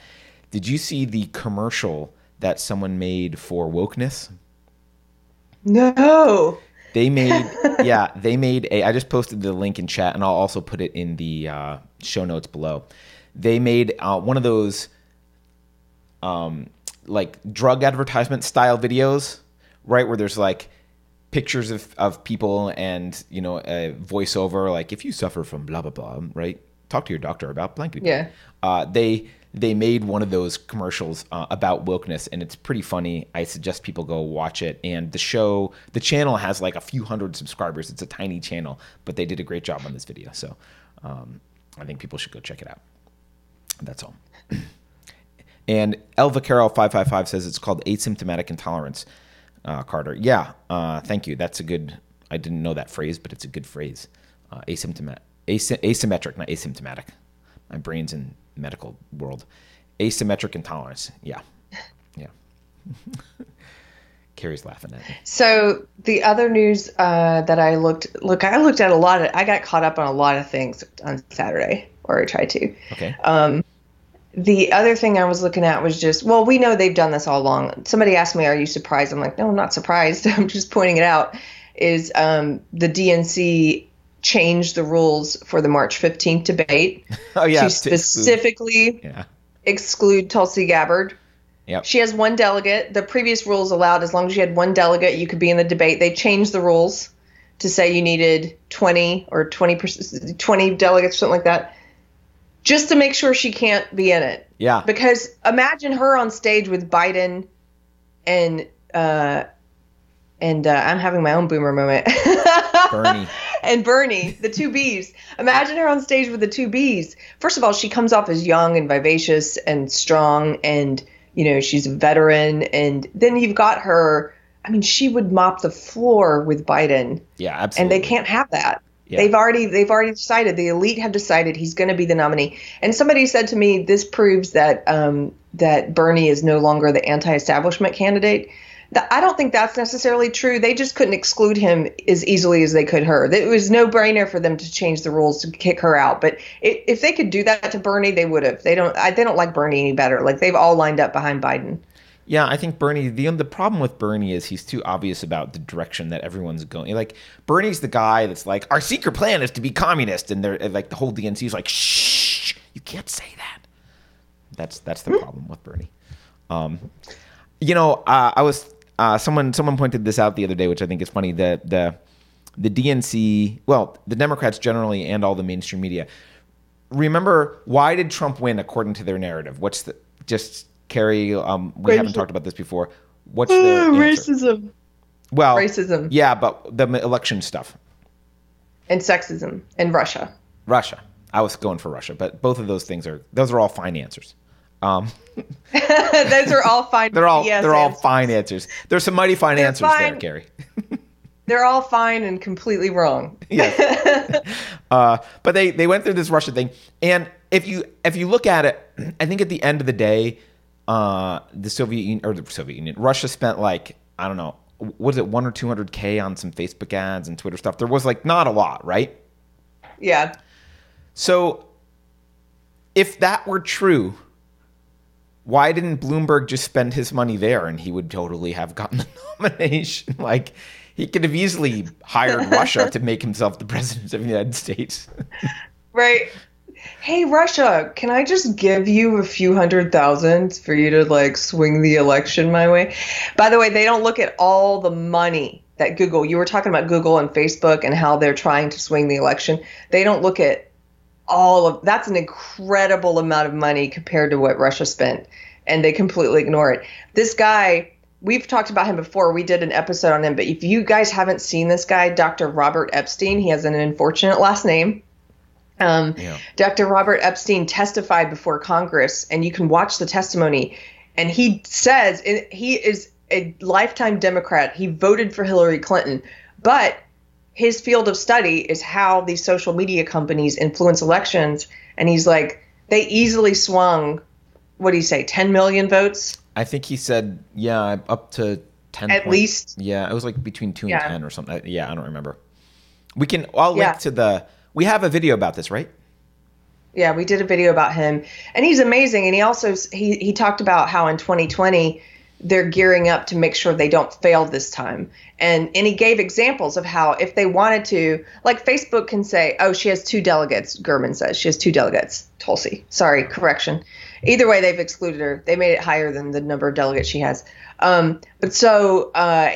Did you see the commercial that someone made for wokeness? No. They made, yeah, they made a. I just posted the link in chat, and I'll also put it in the uh, show notes below. They made uh, one of those, um, like drug advertisement style videos, right? Where there's like pictures of, of people and you know a voiceover, like if you suffer from blah blah blah, right? Talk to your doctor about blanket. Yeah. Uh, they they made one of those commercials uh, about wokeness, and it's pretty funny. I suggest people go watch it. And the show, the channel has like a few hundred subscribers. It's a tiny channel, but they did a great job on this video. So um, I think people should go check it out. That's all. And Elva Carroll five five five says it's called asymptomatic intolerance. Uh, Carter, yeah, uh, thank you. That's a good. I didn't know that phrase, but it's a good phrase. Uh, asymptomatic, asy- asymmetric, not asymptomatic. My brain's in medical world. Asymmetric intolerance. Yeah, yeah. Keri's laughing at me. So the other news uh, that I looked look, I looked at a lot of. I got caught up on a lot of things on Saturday, or I tried to. Okay. Um, the other thing I was looking at was just, well, we know they've done this all along. Somebody asked me, "Are you surprised?" I'm like, "No, I'm not surprised. I'm just pointing it out." Is um, the DNC changed the rules for the March 15th debate oh yeah. to specifically Yeah. exclude Tulsi Gabbard Yep. she has one delegate. The previous rules allowed as long as you had one delegate, you could be in the debate. They changed the rules to say you needed 20 or 20 percent, 20 delegates, something like that, just to make sure she can't be in it. yeah. Because imagine her on stage with Biden and uh, and uh, I'm having my own boomer moment. Bernie. And Bernie, the two Bs. Imagine her on stage with the two Bs. First of all, she comes off as young and vivacious and strong, and you know she's a veteran. And then you've got her. I mean, she would mop the floor with Biden, Yeah, absolutely. and they can't have that. Yeah. They've already they've already decided. The elite have decided he's going to be the nominee. And somebody said to me, this proves that um, that Bernie is no longer the anti-establishment candidate. I don't think that's necessarily true. They just couldn't exclude him as easily as they could her. It was no brainer for them to change the rules to kick her out. But i if they could do that to Bernie, they would have. They don't. I, they don't like Bernie any better. Like they've all lined up behind Biden. Yeah, I think Bernie. The the problem with Bernie is he's too obvious about the direction that everyone's going. Like Bernie's the guy that's like, our secret plan is to be communist, and they're like the whole DNC is like, shh, you can't say that. That's that's the problem with Bernie. Um, you know, uh, I was uh, someone someone pointed this out the other day, which I think is funny. The the the DNC, well, the Democrats generally, and all the mainstream media. Remember, why did Trump win according to their narrative? What's the just Keri? Um, we haven't talked about this before. What's their answer? Racism Well, Racism. Yeah, but the election stuff. and sexism and Russia. Russia. I was going for Russia, but both of those things are those are all fine answers. Um, Those are all fine. they're all yes they're all answers. fine answers. There's some mighty fine They're answers there. Gary. They're all fine and completely wrong. yes. uh, but they they went through this Russia thing, and if you if you look at it, I think at the end of the day, uh, the Soviet Union or the Soviet Union, Russia spent like I don't know, was it, one or two hundred k on some Facebook ads and Twitter stuff. There was like not a lot, right? Yeah. So, if that were true, why didn't Bloomberg just spend his money there and he would totally have gotten the nomination? Like, he could have easily hired Russia to make himself the president of the United States. Right. Hey, Russia, can I just give you a few hundred thousand for you to like swing the election my way? By the way, they don't look at all the money that Google, you were talking about Google and Facebook and how they're trying to swing the election. They don't look at all of that's an incredible amount of money compared to what Russia spent, and they completely ignore it. This guy, we've talked about him before. We did an episode on him, but if you guys haven't seen this guy, Dr. Robert Epstein, he has an unfortunate last name. Um, Yeah. Dr. Robert Epstein testified before Congress, and you can watch the testimony. And he says he is a lifetime Democrat. He voted for Hillary Clinton, but his field of study is how these social media companies influence elections. And he's like, they easily swung, what do you say, 10 million votes? I think he said, yeah, up to 10. At point- least. Yeah, it was like between 2 Yeah. and 10 or something. Uh, yeah, I don't remember. We can, I'll link Yeah. to the, we have a video about this, right? Yeah, we did a video about him, and he's amazing. And he also he he talked about how in 2020 they're gearing up to make sure they don't fail this time. And and he gave examples of how if they wanted to, like Facebook can say, "Oh, she has two delegates." Gurman says she has two delegates. Tulsi, sorry, correction. Either way, they've excluded her. They made it higher than the number of delegates she has. Um, but so uh,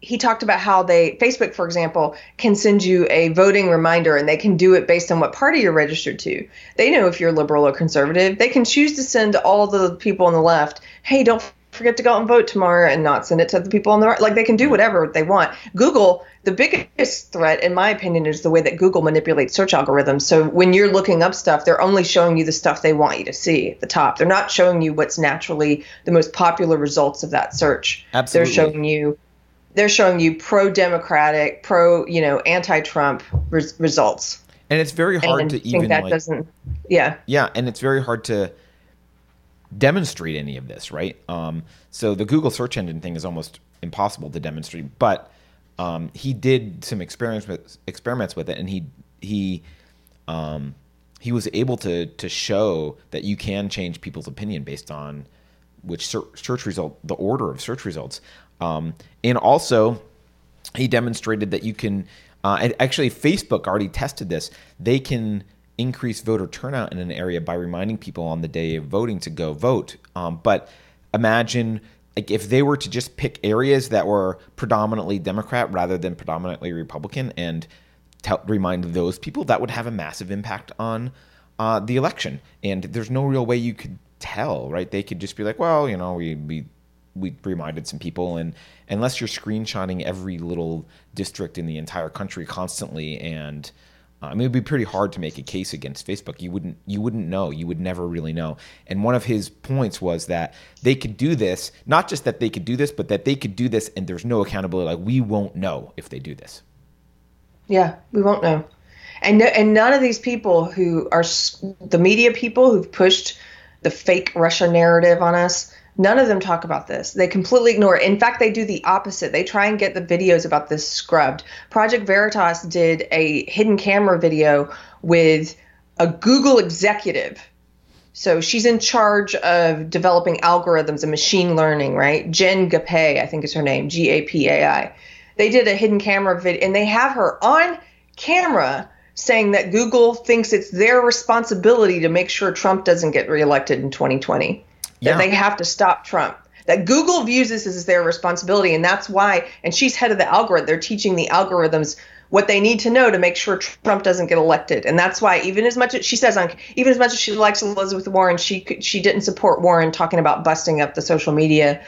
he talked about how they Facebook, for example, can send you a voting reminder, and they can do it based on what party you're registered to. They know if you're liberal or conservative. They can choose to send all the people on the left, "Hey, don't forget to go out and vote tomorrow and not send it to the people on the right. Like they can do whatever they want. Google, the biggest threat, in my opinion, is the way that Google manipulates search algorithms. So when you're looking up stuff, they're only showing you the stuff they want you to see at the top. They're not showing you what's naturally the most popular results of that search. Absolutely. They're showing you they're showing you pro-democratic, pro, you know, anti-Trump res- results. And it's very hard and to I think even that like, doesn't yeah. Yeah, and it's very hard to demonstrate any of this, right? Um, so the Google search engine thing is almost impossible to demonstrate, but um, he did some experiments with, experiments with it, and he he um, he was able to to show that you can change people's opinion based on which search, result, the order of search results, um, and also he demonstrated that you can. Uh, and actually, Facebook already tested this. They can increase voter turnout in an area by reminding people on the day of voting to go vote. Um, but imagine like if they were to just pick areas that were predominantly Democrat rather than predominantly Republican and remind those people, that would have a massive impact on uh, the election. And there's no real way you could tell, right? They could just be like, well, you know, we we we reminded some people and unless you're screenshotting every little district in the entire country constantly and I mean, it'd be pretty hard to make a case against Facebook. You wouldn't, you wouldn't know. You would never really know. And one of his points was that they could do this, not just that they could do this, but that they could do this, and there's no accountability. Like we won't know if they do this. Yeah, we won't know. And no, and none of these people who are the media people who've pushed the fake Russia narrative on us, none of them talk about this. They completely ignore it. In fact, they do the opposite. They try and get the videos about this scrubbed. Project Veritas did a hidden camera video with a Google executive. So she's in charge of developing algorithms and machine learning, right? Jen Gapay, I think is her name, G A P A I. They did a hidden camera video, and they have her on camera saying that Google thinks it's their responsibility to make sure Trump doesn't get reelected in 2020. Yeah. That they have to stop Trump. That Google views this as their responsibility, and that's why. And she's head of the algorithm. They're teaching the algorithms what they need to know to make sure Trump doesn't get elected, and that's why even as much as she says on, even as much as she likes Elizabeth Warren, she she didn't support Warren talking about busting up the social media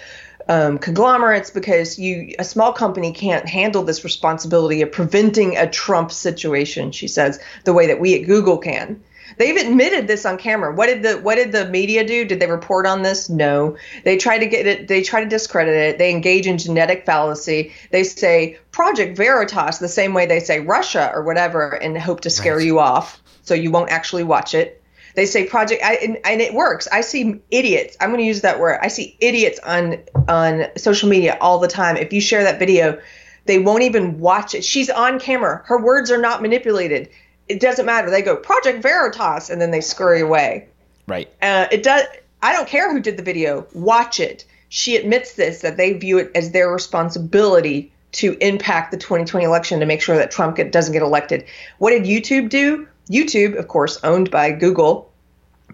um, conglomerates because you a small company can't handle this responsibility of preventing a Trump situation. She says the way that we at Google can. They've admitted this on camera. What did the what did the media do? Did they report on this? No. They try to get it. They try to discredit it. They engage in genetic fallacy. They say Project Veritas the same way they say Russia or whatever, and hope to scare Right. you off so you won't actually watch it. They say project, I, and, and it works. I see idiots. I'm going to use that word. I see idiots on on social media all the time. If you share that video, they won't even watch it. She's on camera. Her words are not manipulated. It doesn't matter. They go Project Veritas, and then they scurry away. Right. Uh, it does. I don't care who did the video. Watch it. She admits this that they view it as their responsibility to impact the 2020 election to make sure that Trump get, doesn't get elected. What did YouTube do? YouTube, of course, owned by Google,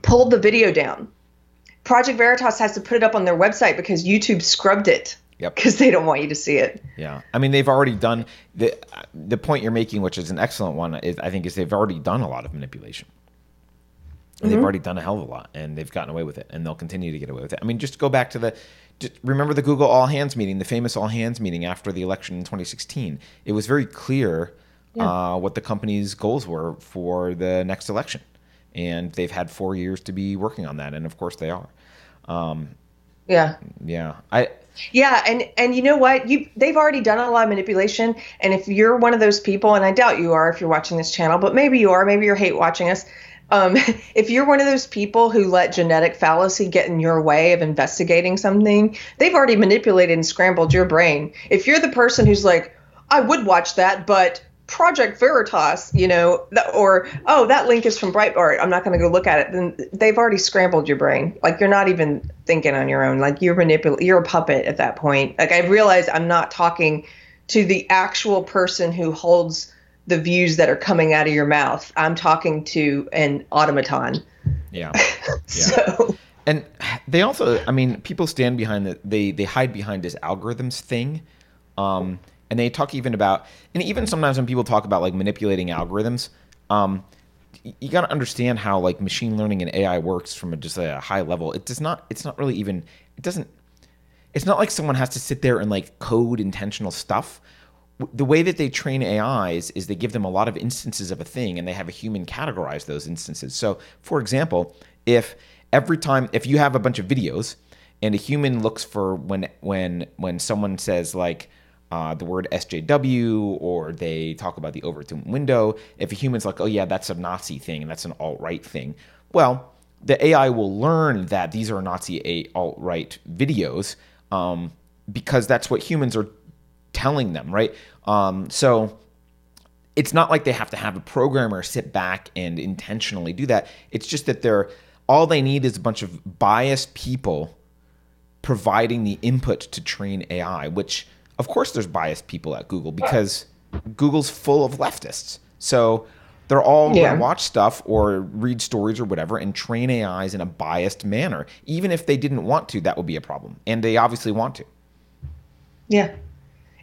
pulled the video down. Project Veritas has to put it up on their website because YouTube scrubbed it Yep. because they don't want you to see it. Yeah, I mean they've already done the the point you're making, which is an excellent one. Is I think is they've already done a lot of manipulation. And They've already done a hell of a lot, and they've gotten away with it, and they'll continue to get away with it. I mean, just go back to the, remember the Google All Hands meeting, the famous All Hands meeting after the election in 2016. It was very clear uh, what the company's goals were for the next election, and they've had four years to be working on that, and of course they are. Yeah. Yeah, I Yeah, and and you know what? You they've already done a lot of manipulation. And if you're one of those people, and I doubt you are if you're watching this channel, but maybe you are, maybe you're hate watching us. Um, if you're one of those people who let genetic fallacy get in your way of investigating something, they've already manipulated and scrambled your brain. If you're the person who's like, I would watch that, but Project Veritas, you know, or oh, that link is from Breitbart. I'm not going to go look at it. Then they've already scrambled your brain. Like you're not even thinking on your own. Like you're manipul- You're a puppet at that point. Like I realize I'm not talking to the actual person who holds the views that are coming out of your mouth. I'm talking to an automaton. yeah. So And they also, I mean, people stand behind the they they hide behind this algorithms thing, um, and they talk even about, and even sometimes when people talk about like manipulating algorithms, um, you got to understand how like machine learning and AI works from a, just a high level. It does not. It's not really even. It doesn't. it's not like someone has to sit there and like code intentional stuff. The way that they train AIs is they give them a lot of instances of a thing and they have a human categorize those instances. So, for example, if every time if you have a bunch of videos and a human looks for when when when someone says like uh, the word SJW or they talk about the Overton window, if a human's like, oh yeah, that's a Nazi thing and that's an alt right thing, well, the AI will learn that these are Nazi alt right videos um, because that's what humans are telling them, right? Um, so it's not like they have to have a programmer sit back and intentionally do that. It's just that they're all they need is a bunch of biased people providing the input to train AI, which of course there's biased people at Google because Google's full of leftists. So they're all Yeah. watch stuff or read stories or whatever and train AIs in a biased manner. Even if they didn't want to, that would be a problem. And they obviously want to. Yeah.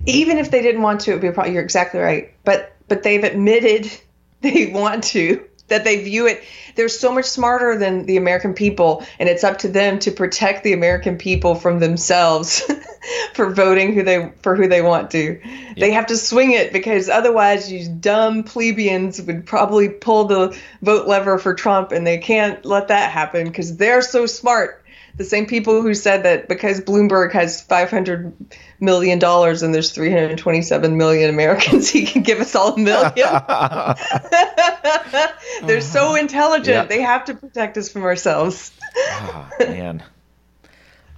Even if they didn't want to, it would be a problem. You're exactly right. But but they've admitted they want to. That they view it. They're so much smarter than the American people, and it's up to them to protect the American people from themselves for voting who they for who they want to. They have to swing it because otherwise, you dumb plebeians would probably pull the vote lever for Trump, and they can't let that happen because they're so smart the same people who said that because Bloomberg has 500 million dollars and there's 327 million Americans, he can give us all a million. They're so intelligent; Yeah. they have to protect us from ourselves. Ah, man.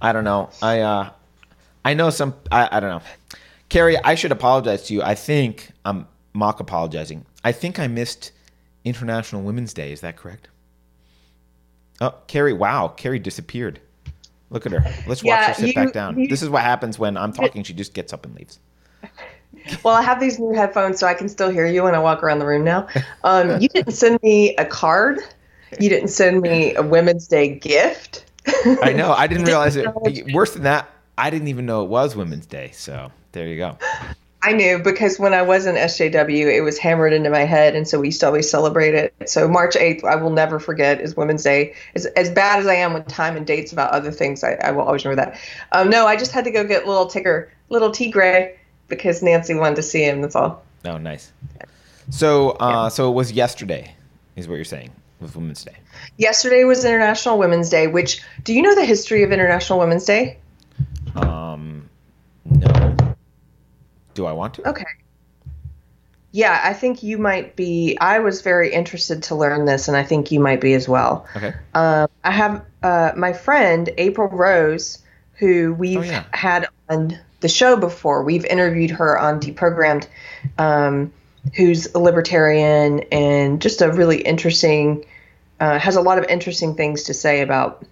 I don't know. I uh I know some I, I don't know. Keri, I should apologize to you. I think I'm mock apologizing. I think I missed International Women's Day. Is that correct? Oh, Keri, wow. Keri disappeared. Look at her. Let's watch Yeah, her sit you- back down. you- this is what happens when I'm talking. She just gets up and leaves. Well, I have these new headphones, so I can still hear you when I walk around the room now. Um, you didn't send me a card. You didn't send me a Women's Day gift. I know. I didn't realize it. Worse than that, I didn't even know it was Women's Day. So there you go. I knew because when I was in SJW, it was hammered into my head, and so we used to always celebrate it. So March 8th, I will never forget, is Women's Day. As, as bad as I am with time and dates about other things, I, I will always remember that. Um, no, I just had to go get little Tigger, little Tigre, because Nancy wanted to see him. That's all. Oh, nice. So, uh, so it was yesterday, is what you're saying, with Women's Day. Yesterday was International Women's Day. Which do you know the history of International Women's Day? Um, no. Do I want to? Okay. Yeah, I think you might be. I was very interested to learn this, and I think you might be as well. Okay. Um, I have uh, my friend April Rose, who we've Oh, yeah. had on the show before. We've interviewed her on Deprogrammed, um, who's a libertarian and just a really interesting, uh, has a lot of interesting things to say about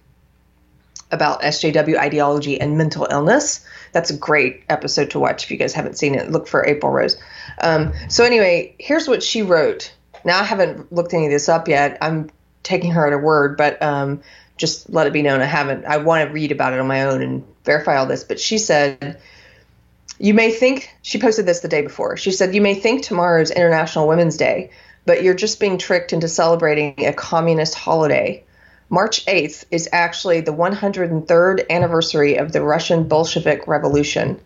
about SJW ideology and mental illness. That's a great episode to watch if you guys haven't seen it. Look for April Rose. Um, so anyway, here's what she wrote. Now I haven't looked any of this up yet. I'm taking her at her word, but um, just let it be known I haven't. I want to read about it on my own and verify all this. But she said, "You may think." She posted this the day before. She said, "You may think tomorrow's International Women's Day, but you're just being tricked into celebrating a communist holiday." March 8th is actually the 103rd anniversary of the Russian Bolshevik Revolution,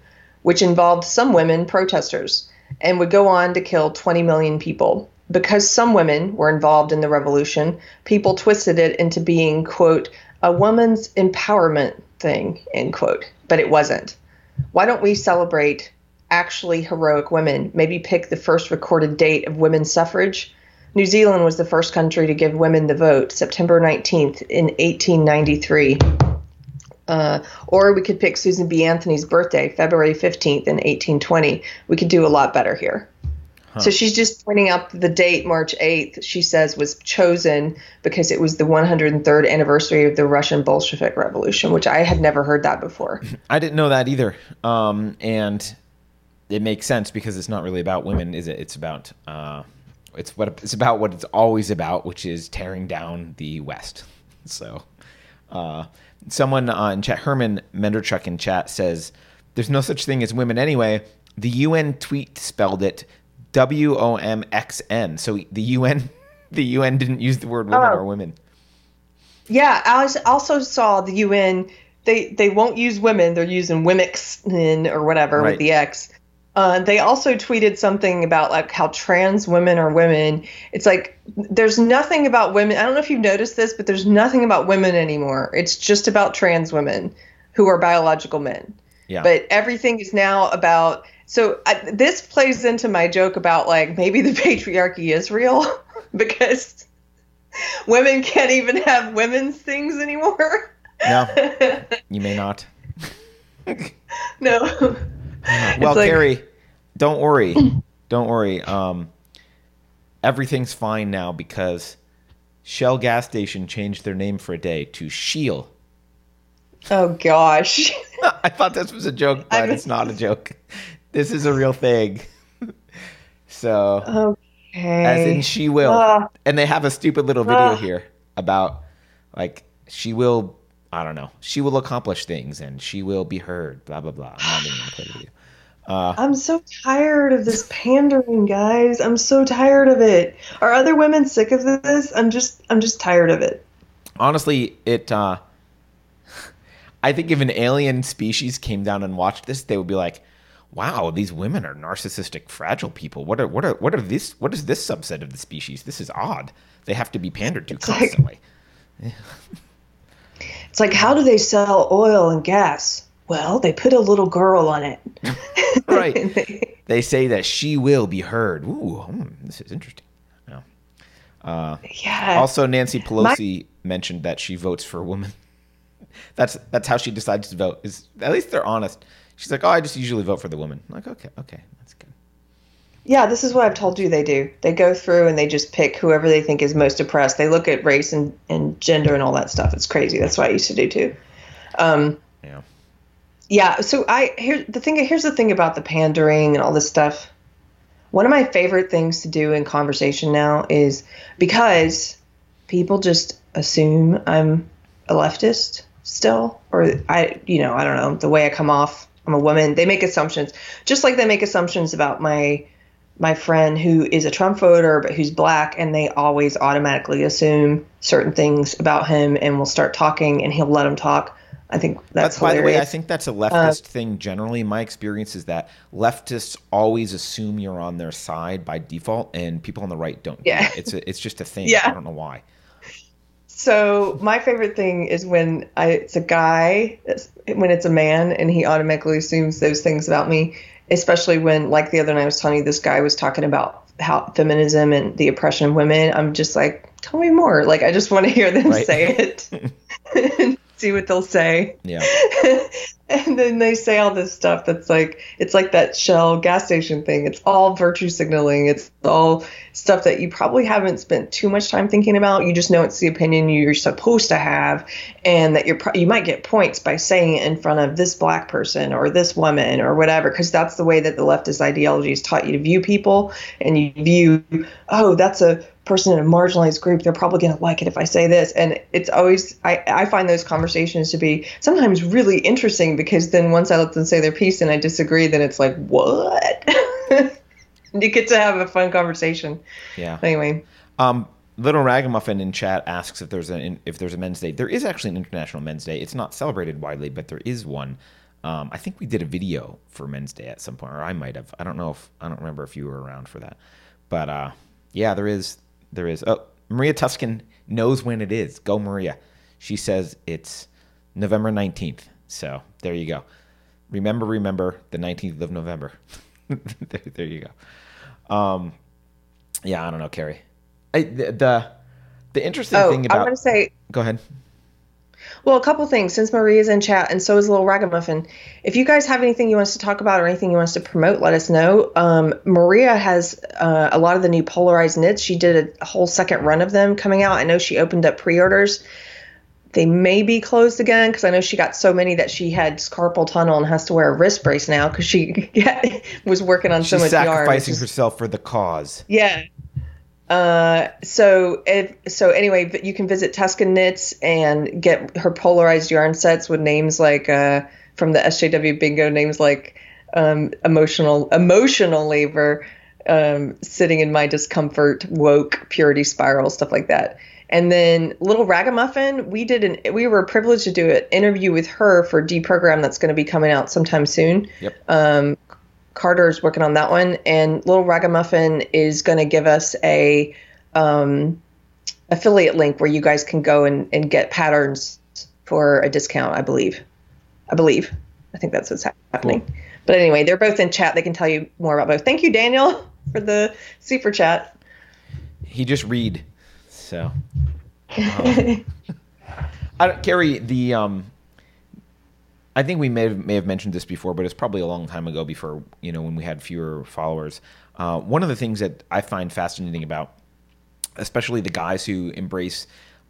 which involved some women protesters and would go on to kill 20 million people. Because some women were involved in the revolution, people twisted it into being, quote, a woman's empowerment thing, end quote. But it wasn't. Why don't we celebrate actually heroic women? Maybe pick the first recorded date of women's suffrage? New Zealand was the first country to give women the vote, September 19th in 1893. Uh, or we could pick Susan B. Anthony's birthday, February 15th in 1820. We could do a lot better here. So she's just pointing out the date, March 8th, she says was chosen because it was the 103rd anniversary of the Russian Bolshevik Revolution, which I had never heard that before. I didn't know that either. Um, and it makes sense because it's not really about women, is it? It's about uh, it's what it's about what it's always about, which is tearing down the West. So, uh, someone on chat, Herman Menderchuk in chat says, "There's no such thing as women anyway." The UN tweet spelled it W O M X N. So the UN, the UN didn't use the word women Oh. or women. Yeah, I also saw the UN they they won't use women. They're using women or whatever Right. with the X. Uh, they also tweeted something about like how trans women are women. It's like there's nothing about women. I don't know if you've noticed this, but there's nothing about women anymore. It's just about trans women who are biological men. Yeah. But everything is now about. So I, this plays into my joke about like maybe the patriarchy is real because women can't even have women's things anymore. no, you may not. no. Well, like- Keri, don't worry. Don't worry. Um, everything's fine now because Shell gas station changed their name for a day to She'll. Oh gosh. I thought this was a joke, but I'm- it's not a joke. This is a real thing. so, Okay. as in she will. Ah. and they have a stupid little video Ah. here about like she will I don't know. She will accomplish things and she will be heard, blah blah blah. I'm not even gonna play the video. I'm so tired of this pandering, guys. I'm so tired of it. Are other women sick of this? I'm just I'm just tired of it. honestly, it. uh I think if an alien species came down and watched this, they would be like, "Wow, these women are narcissistic, fragile people. What are what are what are this? What is this subset of the species? This is odd. They have to be pandered to like- constantly." It's like how do they sell oil and gas? Well, they put a little girl on it. right. They say that she will be heard. Ooh, hmm, this is interesting. Yeah. yeah. Also, Nancy Pelosi mentioned that she votes for a woman. That's that's how she decides to vote. Is at least they're honest. She's like, "Oh, I just usually vote for the woman." I'm like, okay, okay, that's good. Yeah, this is what I've told you they do. They go through and they just pick whoever they think is most oppressed. They look at race and, and gender and all that stuff. It's crazy. That's what I used to do too. Um, Yeah. Yeah, so I here the thing here's the thing about the pandering and all this stuff. One of my favorite things to do in conversation now is because people just assume I'm a leftist still or I you know, I don't know, the way I come off, I'm a woman. They make assumptions just like they make assumptions about my my friend who is a Trump voter but who's black, and they always automatically assume certain things about him and will start talking, and he'll let them talk. I think that's, That's by the way, I think that's a leftist uh, thing generally. My experience is that leftists always assume you're on their side by default, and people on the right don't. Yeah. that. It's a, it's just a thing. Yeah. I don't know why. So my favorite thing is when I it's a guy, it's- when it's a man, and he automatically assumes those things about me. Especially when, like the other night, I was telling you this guy was talking about how feminism and the oppression of women. I'm just like, tell me more. Like I just want to hear them Right. say it, see what they'll say. Yeah. and then they say all this stuff that's like it's like that Shell gas station thing. It's all virtue signaling. It's all stuff that you probably haven't spent too much time thinking about. You just know it's the opinion you're supposed to have, and that you're pro- you might get points by saying it in front of this black person or this woman or whatever, because that's the way that the leftist ideology has taught you to view people, and you view oh that's a person in a marginalized group they're probably going to like it if i say this and it's always I, I find those conversations to be sometimes really interesting because then once i let them say their piece and i disagree then it's like what you get to have a fun conversation Yeah. anyway Um, Little Ragamuffin in chat asks if there's a if there's a Men's Day. There is actually an International Men's Day. It's not celebrated widely, but there is one. Um, I think we did a video for Men's Day at some point, or I might have. I don't know if I don't remember if you were around for that. But uh, yeah, there is. There is. Oh, Maria Tuscan knows when it is. Go Maria. She says it's November nineteenth. So there you go. Remember, remember the nineteenth of November. there, there you go. Um, yeah, I don't know, Keri. I, the, the the interesting oh thing i'm about going to say go ahead. Well, a couple things since Maria's in chat and so is Little Ragamuffin. If you guys have anything you want us to talk about or anything you want us to promote, let us know. Um, Maria has uh, a lot of the new polarized knits. She did a whole second run of them coming out. I know she opened up pre-orders. They may be closed again because I know she got so many that she had carpal tunnel and has to wear a wrist brace now because she was working on so She's much yarn. She's sacrificing herself for the cause. yeah. Uh, so if so, anyway, you can visit Tuscan Knits and get her polarized yarn sets with names like uh, from the SJW Bingo names like um, emotional emotional labor, um, sitting in my discomfort, woke, purity spiral, stuff like that. And then Little Ragamuffin, we did an we were privileged to do an interview with her for deprogram that's going to be coming out sometime soon. Yep. Um, Carter's working on that one, and Little Ragamuffin is going to give us a um, affiliate link where you guys can go and, and get patterns for a discount. I believe. I believe. I think that's what's happening. Cool. But anyway, they're both in chat. They can tell you more about both. Thank you, Daniel, for the super chat. He just read, so. Um, I, Keri, the um, I think we may have, may have mentioned this before, but it's probably a long time ago. Before you know, when we had fewer followers. Uh, one of the things that I find fascinating about, especially the guys who embrace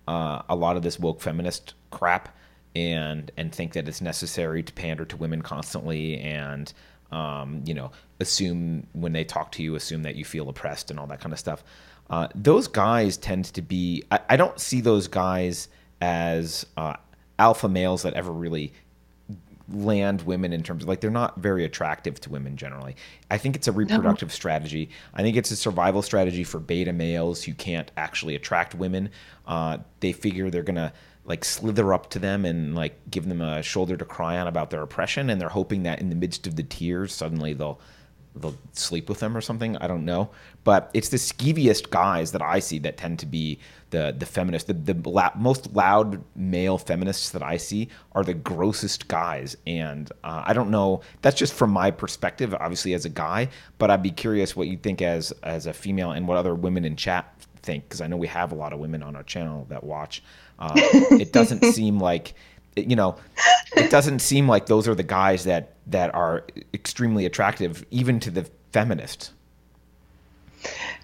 uh, a lot of this woke feminist crap, and and think that it's necessary to pander to women constantly and um, you know assume when they talk to you assume that you feel oppressed and all that kind of stuff uh, those guys tend to be I, I, don't see those guys as uh, alpha males that ever really land women in terms of like they're not very attractive to women generally. I think it's a reproductive no. strategy. I think it's a survival strategy for beta males who can't actually attract women. Uh, they figure they're gonna like slither up to them and like give them a shoulder to cry on about their oppression and they're hoping that in the midst of the tears suddenly they'll they'll sleep with them or something i don't know but it's the skeeviest guys that i see that tend to be the the feminists the, the la- most loud male feminists that i see are the grossest guys. And uh, i don't know that's just from my perspective obviously as a guy but i'd be curious what you think as as a female and what other women in chat think because i know we have a lot of women on our channel that watch. Uh, it doesn't seem like you know it doesn't seem like those are the guys that that are extremely attractive even to the feminists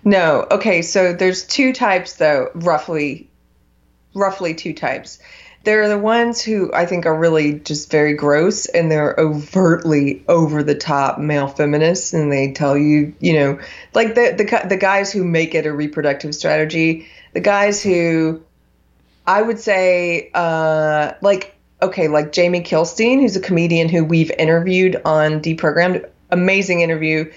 no okay so there's two types though roughly roughly two types there are the ones who I think are really just very gross and they're overtly over the top male feminists and they tell you, you know, like the the the guys who make it a reproductive strategy, the guys who I would say, uh, like, okay, like Jamie Kilstein, who's a comedian who we've interviewed on Deprogrammed. Amazing interview.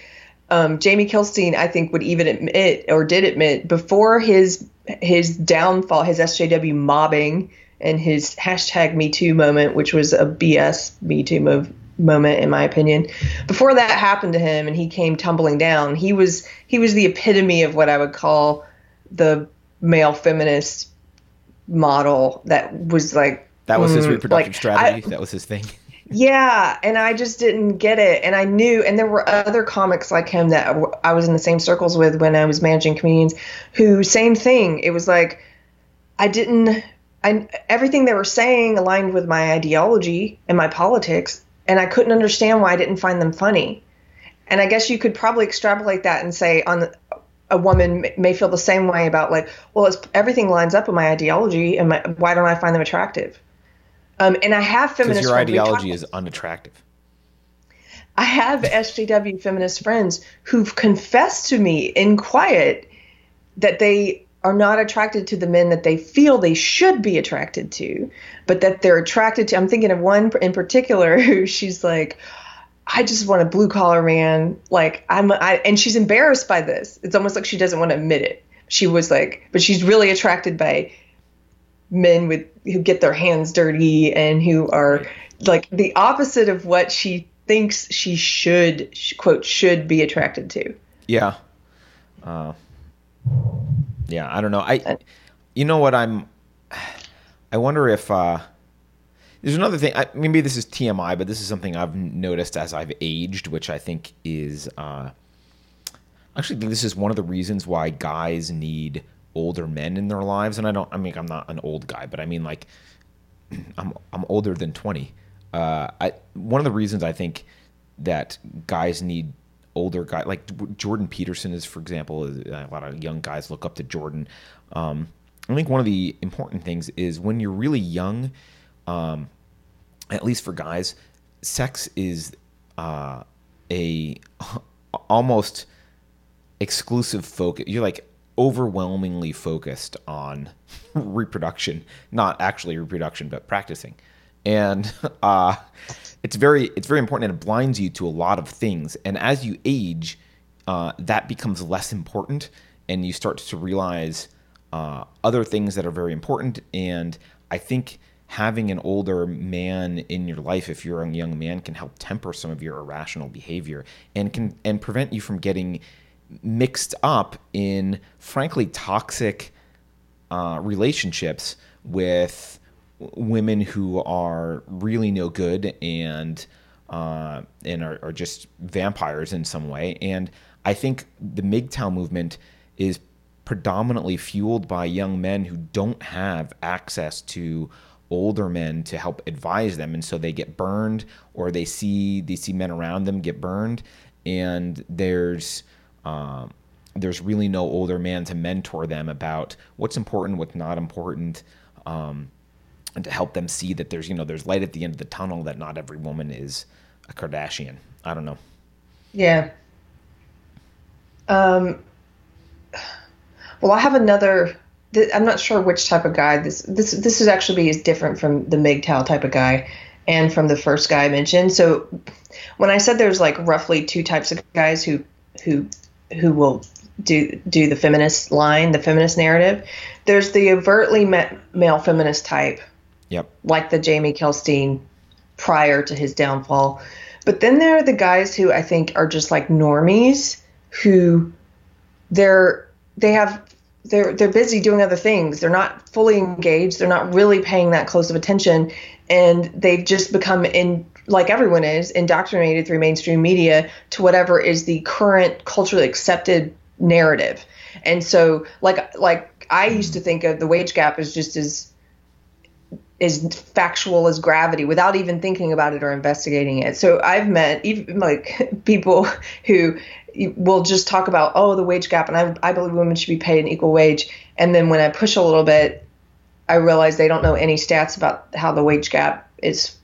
Um, Jamie Kilstein, I think, would even admit or did admit before his his downfall, his SJW mobbing and his hashtag Me Too moment, which was a BS Me Too move, moment in my opinion. Before that happened to him and he came tumbling down, he was he was the epitome of what I would call the male feminist model that was like that was his mm, reproductive like, strategy. I, that was his thing. Yeah, and I just didn't get it. And I knew, and there were other comics like him that I was in the same circles with when I was managing comedians who, same thing. It was like, I didn't, I, everything they were saying aligned with my ideology and my politics, and I couldn't understand why I didn't find them funny. And I guess you could probably extrapolate that and say on a woman may feel the same way about like, well, everything lines up with my ideology, and my, why don't I find them attractive? Um, and I have feminist. Because your ideology is unattractive. I have SJW feminist friends who've confessed to me in quiet that they are not attracted to the men that they feel they should be attracted to, but that they're attracted to. I'm thinking of one in particular who she's like, I just want a blue collar man. Like I'm, I, and she's embarrassed by this. It's almost like she doesn't want to admit it. She was like, but she's really attracted by men with who get their hands dirty and who are like the opposite of what she thinks she should quote should be attracted to. Yeah. Uh, yeah, I don't know. I, you know what I'm. I wonder if. Uh, there's another thing. I, maybe this is TMI, but this is something I've noticed as I've aged, which I think is uh, actually this is one of the reasons why guys need older men in their lives. And I don't. I mean, I'm not an old guy, but I mean like I'm I'm older than 20. Uh, I one of the reasons I think that guys need older guys like Jordan Peterson is, for example, a lot of young guys look up to Jordan. Um, I think one of the important things is when you're really young um, at least for guys, sex is uh, a almost exclusive focus. You're like overwhelmingly focused on reproduction, not actually reproduction, but practicing. And uh, it's very it's very important, and it blinds you to a lot of things. And as you age, uh, that becomes less important, and you start to realize uh, other things that are very important. And I think having an older man in your life, if you're a young man, can help temper some of your irrational behavior and can and prevent you from getting mixed up in frankly toxic uh, relationships with women who are really no good and uh, and are, are, just vampires in some way. And I think the MGTOW movement is predominantly fueled by young men who don't have access to older men to help advise them and so they get burned or they see they see men around them get burned and there's um, there's really no older man to mentor them about what's important what's not important um, and to help them see that there's you know there's light at the end of the tunnel that not every woman is a Kardashian. I don't know. Yeah. Um. Well, I have another. I'm not sure which type of guy this this this is actually is different from the MGTOW type of guy and from the first guy I mentioned. So when I said there's like roughly two types of guys who who who will do do the feminist line, the feminist narrative. There's the overtly male feminist type Yep. Like the Jamie Kilstein prior to his downfall. But then there are the guys who I think are just like normies who they're they have they're they're busy doing other things. They're not fully engaged. They're not really paying that close of attention and they've just become in like everyone is indoctrinated through mainstream media to whatever is the current culturally accepted narrative. And so like like I used to think of the wage gap as just as is factual as gravity without even thinking about it or investigating it. So I've met even like people who will just talk about oh the wage gap and I, I believe women should be paid an equal wage and then when I push a little bit I realize they don't know any stats about how the wage gap is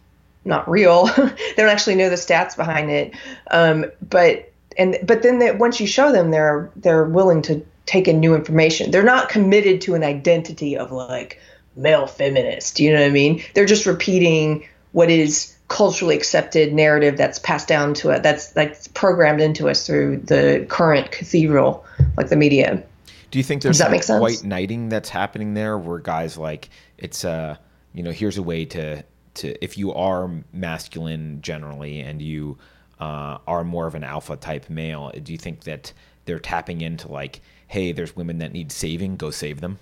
not real. they don't actually know the stats behind it. Um, but and but then they, once you show them they're they're willing to take in new information. They're not committed to an identity of like male feminist. You know what I mean? They're just repeating what is culturally accepted narrative that's passed down to it, that's like programmed into us through the current cathedral, like the media. Do you think there's Does that make sense? white knighting that's happening there, where guys like it's uh you know here's a way to to if you are masculine generally and you uh, are more of an alpha type male, do you think that they're tapping into like, hey, there's women that need saving, go save them?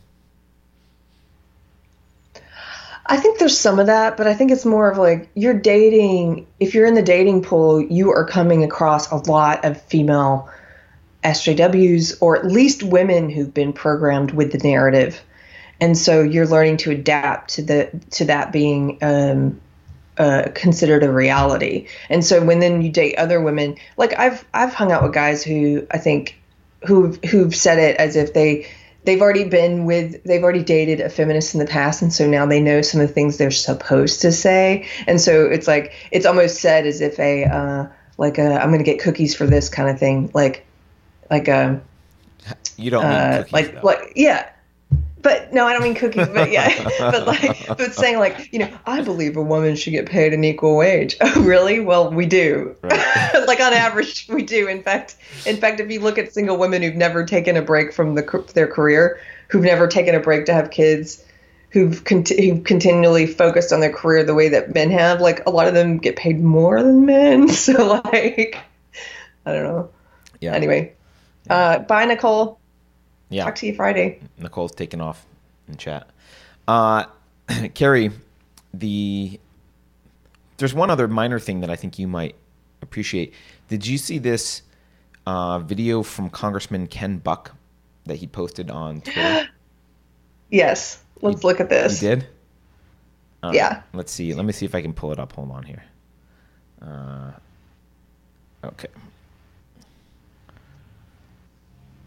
I think there's some of that, but I think it's more of like you're dating. If you're in the dating pool, you are coming across a lot of female SJWs or at least women who've been programmed with the narrative, and so you're learning to adapt to the to that being um, uh, considered a reality. And so when then you date other women, like I've I've hung out with guys who I think who've who've said it as if they they've already been with they've already dated a feminist in the past and so now they know some of the things they're supposed to say and so it's like it's almost said as if a uh, like a i'm gonna get cookies for this kind of thing like like a you don't uh, cookies, like though. like yeah but no, I don't mean cookies, but yeah, but like, but saying like, you know, I believe a woman should get paid an equal wage. Oh, really? Well, we do. Right. like on average, we do. In fact, in fact, if you look at single women who've never taken a break from the, their career, who've never taken a break to have kids, who've, conti- who've continually focused on their career the way that men have, like a lot of them get paid more than men. So like, I don't know. Yeah. Anyway, uh, bye, Nicole. Yeah. Talk to you Friday. Nicole's taking off in chat. Uh, Keri, the there's one other minor thing that I think you might appreciate. Did you see this uh, video from Congressman Ken Buck that he posted on Twitter? yes. Let's you, look at this. You did? Uh, yeah. Let's see. Let me see if I can pull it up. Hold on here. Uh, okay.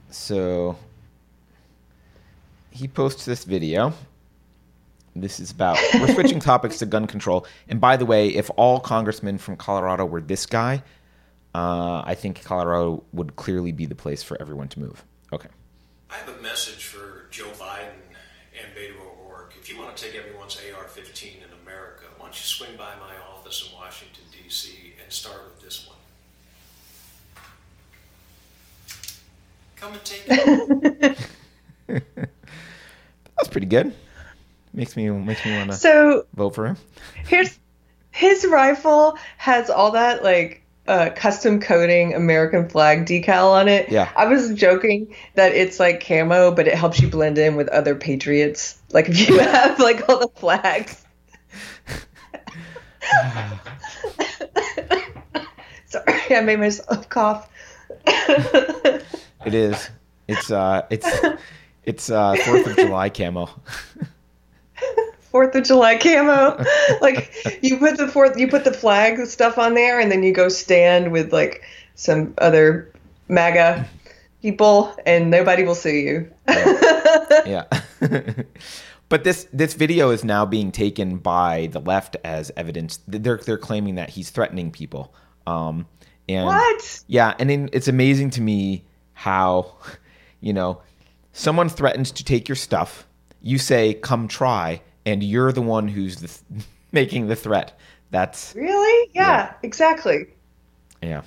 So he posts this video. This is about we're switching topics to gun control. And by the way, if all congressmen from Colorado were this guy, uh, I think Colorado would clearly be the place for everyone to move. Okay. I have a message for Joe Biden and Beto O'Rourke. If you want to take everyone's AR-15 in America, why don't you swing by my office in Washington D.C. and start with this one? Come and take it. was pretty good. Makes me makes me want to So vote for him. here's his rifle has all that like uh, custom coating American flag decal on it. Yeah. I was joking that it's like camo, but it helps you blend in with other patriots. Like if you have like all the flags. Sorry, I made myself cough. It is. It's uh it's it's uh Fourth of July camo. Fourth of July camo. like you put the fourth, you put the flag stuff on there, and then you go stand with like some other MAGA people, and nobody will sue you. yeah. but this this video is now being taken by the left as evidence. They're they're claiming that he's threatening people. Um, and What? Yeah, and then it's amazing to me how, you know, someone threatens to take your stuff. You say, "Come try," and you're the one who's the th- making the threat. That's Really? Yeah, Yeah. exactly. yeah.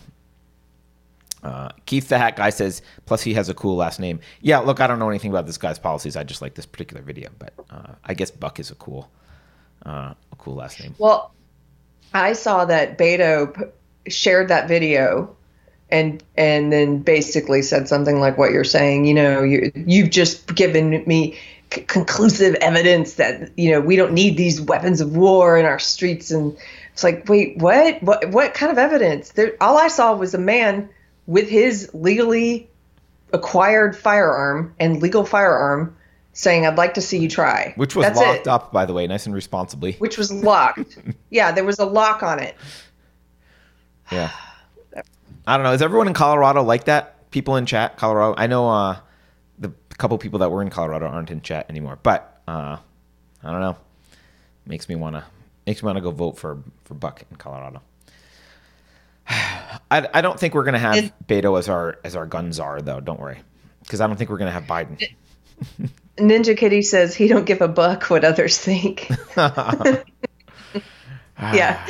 Uh, Keith the Hat Guy says, plus he has a cool last name. Yeah, look, I don't know anything about this guy's policies. I just like this particular video, but uh, I guess Buck is a cool, uh, a cool last name. Well, I saw that Beto p- shared that video and and then basically said something like what you're saying. You know, you you've just given me c- conclusive evidence that you know we don't need these weapons of war in our streets. And it's like, wait, what? What? What kind of evidence? There, all I saw was a man with his legally acquired firearm and legal firearm saying, "I'd like to see you try." Which was That's locked it. up, by the way, nice and responsibly. Which was locked. yeah, there was a lock on it. Yeah. I don't know. Is everyone in Colorado like that? People in chat, Colorado. I know uh, the couple people that were in Colorado aren't in chat anymore, but uh, I don't know. Makes me wanna makes me wanna go vote for for Buck in Colorado. I, I don't think we're gonna have And- Beto as our as our gun czar though. Don't worry, because I don't think we're gonna have Biden. Ninja Kitty says he don't give a buck what others think. yeah.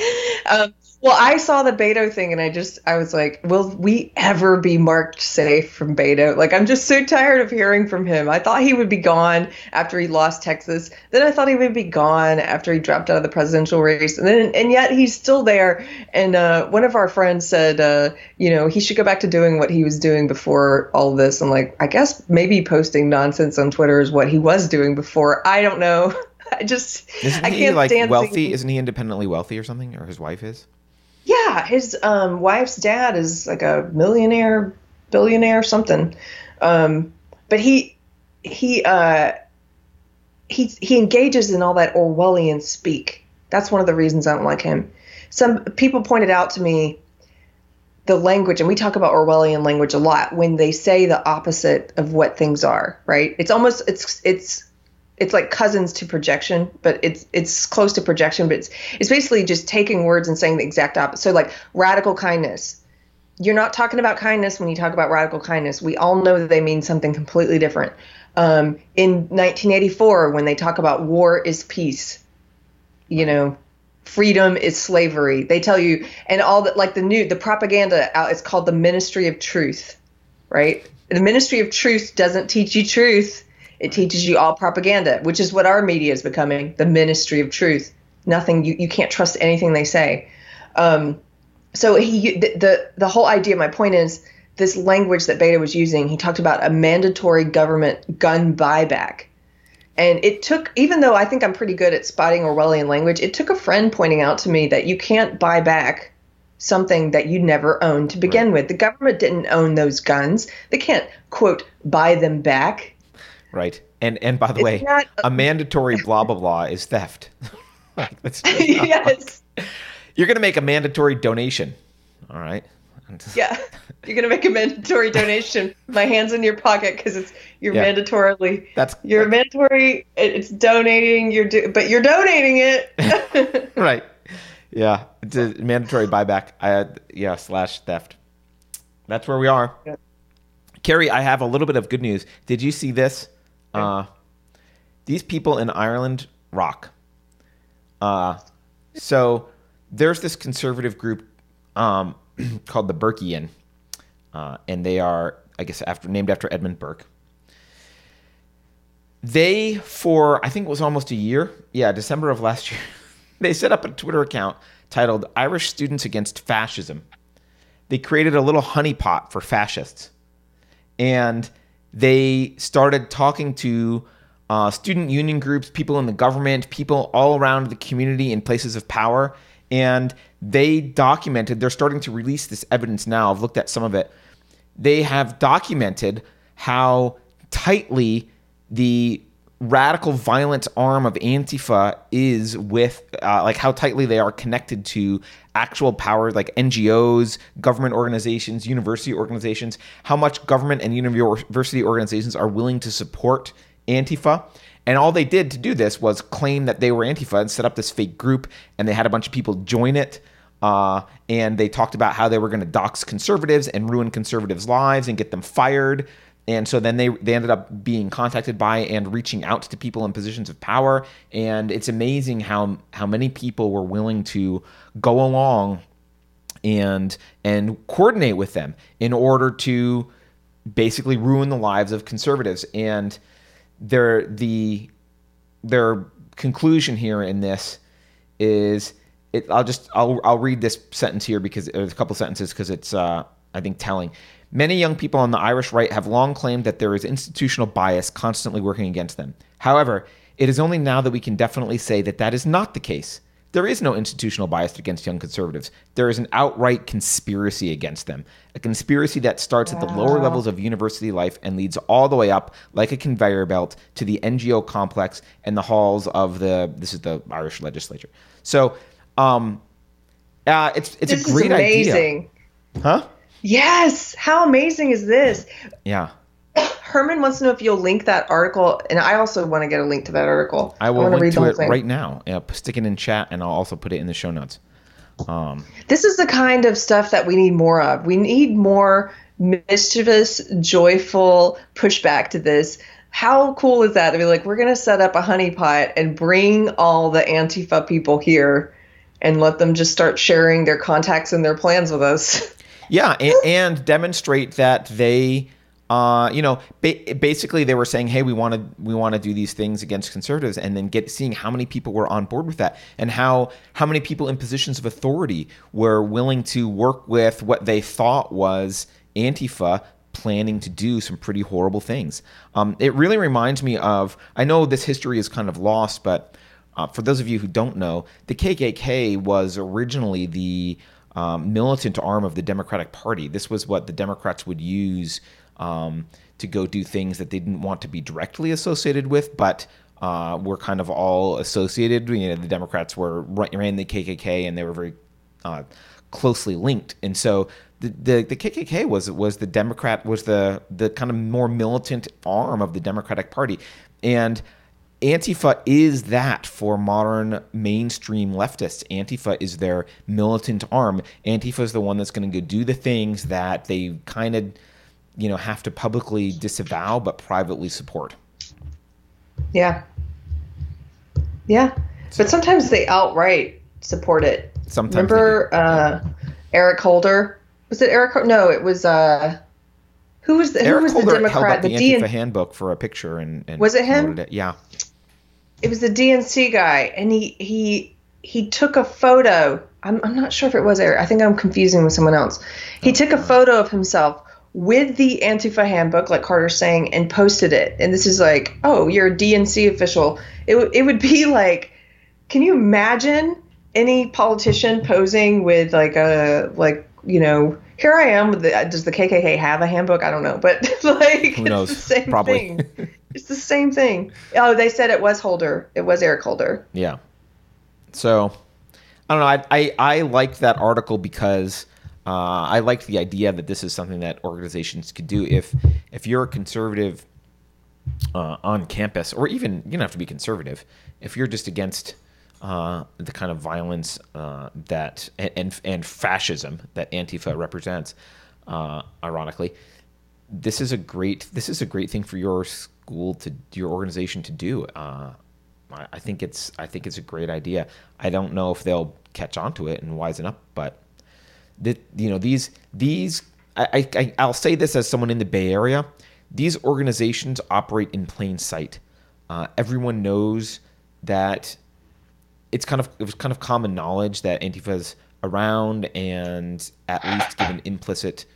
Um, well, I saw the Beto thing and I just, I was like, will we ever be marked safe from Beto? Like, I'm just so tired of hearing from him. I thought he would be gone after he lost Texas. Then I thought he would be gone after he dropped out of the presidential race. And then, and yet he's still there. And uh, one of our friends said, uh, you know, he should go back to doing what he was doing before all this. I'm like, I guess maybe posting nonsense on Twitter is what he was doing before. I don't know. I just, Isn't I he can't like stand wealthy? Isn't he independently wealthy or something? Or his wife is? Yeah, his um, wife's dad is like a millionaire, billionaire, something. Um, but he he uh, he he engages in all that Orwellian speak. That's one of the reasons I don't like him. Some people pointed out to me the language, and we talk about Orwellian language a lot when they say the opposite of what things are. Right? It's almost it's it's it's like cousins to projection, but it's it's close to projection, but it's it's basically just taking words and saying the exact opposite. So like radical kindness. You're not talking about kindness when you talk about radical kindness. We all know that they mean something completely different. Um, in 1984, when they talk about war is peace, you know, freedom is slavery. They tell you, and all that, like the new, the propaganda out, it's called the Ministry of Truth, right? The Ministry of Truth doesn't teach you truth. It teaches you all propaganda, which is what our media is becoming the Ministry of Truth. Nothing, you, you can't trust anything they say. Um, so he, the, the, the whole idea, my point is, this language that Beto was using, he talked about a mandatory government gun buyback. And it took, even though I think I'm pretty good at spotting Orwellian language, it took a friend pointing out to me that you can't buy back something that you never owned to begin with. The government didn't own those guns. They can't, quote, buy them back. Right. And and by the It's way, not- a mandatory blah blah blah is theft. like, that's yes. You're gonna make a mandatory donation. All right. Yeah. You're going to make a mandatory donation. My hand's in your pocket because it's you're Yeah. mandatorily. That's You're mandatory. It's donating. You're do, but you're donating it. right. Yeah, it's a mandatory buyback. I yeah slash theft. That's where we are. Yeah. Keri, I have a little bit of good news. Did you see this? Uh, these people in Ireland rock. Uh, so there's this conservative group um, called the Burkean, uh, and they are, I guess, after named after Edmund Burke. they for I think it was almost a year, yeah, December of last year, they set up a Twitter account titled "Irish Students Against Fascism." They created a little honeypot for fascists, and they started talking to uh, student union groups, people in the government, people all around the community in places of power, and they documented. They're starting to release this evidence now. I've looked at some of it. They have documented how tightly the radical violent arm of Antifa is with, uh, like how tightly they are connected to actual power, like NGOs, government organizations, university organizations, how much government and university organizations are willing to support Antifa. And all they did to do this was claim that they were Antifa and set up this fake group, and they had a bunch of people join it. Uh, and they talked about how they were going to dox conservatives and ruin conservatives' lives and get them fired. And so then they they ended up being contacted by and reaching out to people in positions of power. And it's amazing how how many people were willing to go along and and coordinate with them in order to basically ruin the lives of conservatives. And their the their conclusion here in this is it, I'll just I'll I'll read this sentence here because there's a couple sentences because it's uh, I think telling. Many young people on the Irish right have long claimed that there is institutional bias constantly working against them. However, it is only now that we can definitely say that that is not the case. There is no institutional bias against young conservatives. There is an outright conspiracy against them. A conspiracy that starts wow. at the lower levels of university life and leads all the way up, like a conveyor belt, to the NGO complex and the halls of the this is the Irish legislature. So um uh, it's it's this a great idea. Huh? Yes. How amazing is this? Yeah. Herman wants to know if you'll link that article, and I also want to get a link to that article. I will I link to it thing. right now. Yeah, stick it in chat, and I'll also put it in the show notes. Um, this is the kind of stuff that we need more of. We need more mischievous, joyful pushback to this. How cool is that to be like, we're going to set up a honeypot and bring all the Antifa people here and let them just start sharing their contacts and their plans with us? Yeah, and, and demonstrate that they uh, you know, ba- basically they were saying, "Hey, we want to we want to do these things against conservatives," and then get seeing how many people were on board with that, and how how many people in positions of authority were willing to work with what they thought was Antifa planning to do some pretty horrible things. Um, it really reminds me of I know this history is kind of lost, but uh, for those of you who don't know, the KKK was originally the um, militant arm of the Democratic Party. This was what the Democrats would use um, to go do things that they didn't want to be directly associated with, but uh, were kind of all associated. You know, the Democrats were ran the KKK, and they were very uh, closely linked. And so the, the, the KKK was was the Democrat was the the kind of more militant arm of the Democratic Party, and Antifa is that for modern mainstream leftists. Antifa is their militant arm. Antifa is the one that's going to go do the things that they kind of you know have to publicly disavow but privately support. Yeah. Yeah, but sometimes they outright support it. Sometimes remember uh, Eric Holder? Was it Eric? No, it was. Uh, who was the, Eric who was Holder the Democrat? the, the Antifa handbook for a picture and, and was it him? It. Yeah. It was the DNC guy, and he he he took a photo. I'm I'm not sure if it was Eric. I think I'm confusing with someone else. He oh, took a photo of himself with the Antifa handbook, like Carter's saying, and posted it. And this is like, oh, you're a DNC official. It, w- it would be like, can you imagine any politician posing with like a, like, you know, here I am with the, does the KKK have a handbook? I don't know, but it's like, Who knows? it's the same Probably. thing. it's the same thing. Oh, they said it was Holder. It was Eric Holder. Yeah. So, I don't know. I, I, I liked that article because uh, I like the idea that this is something that organizations could do. If if you're a conservative uh, on campus, or even you don't have to be conservative, if you're just against uh, the kind of violence uh, that and and fascism that Antifa represents, uh, ironically, this is a great this is a great thing for your school to your organization to do. Uh, I think it's I think it's a great idea. I don't know if they'll catch on to it and wisen up, but that you know these these I, I I'll say this as someone in the Bay Area. These organizations operate in plain sight. Uh, everyone knows that it's kind of it was kind of common knowledge that Antifa's around and at least given implicit,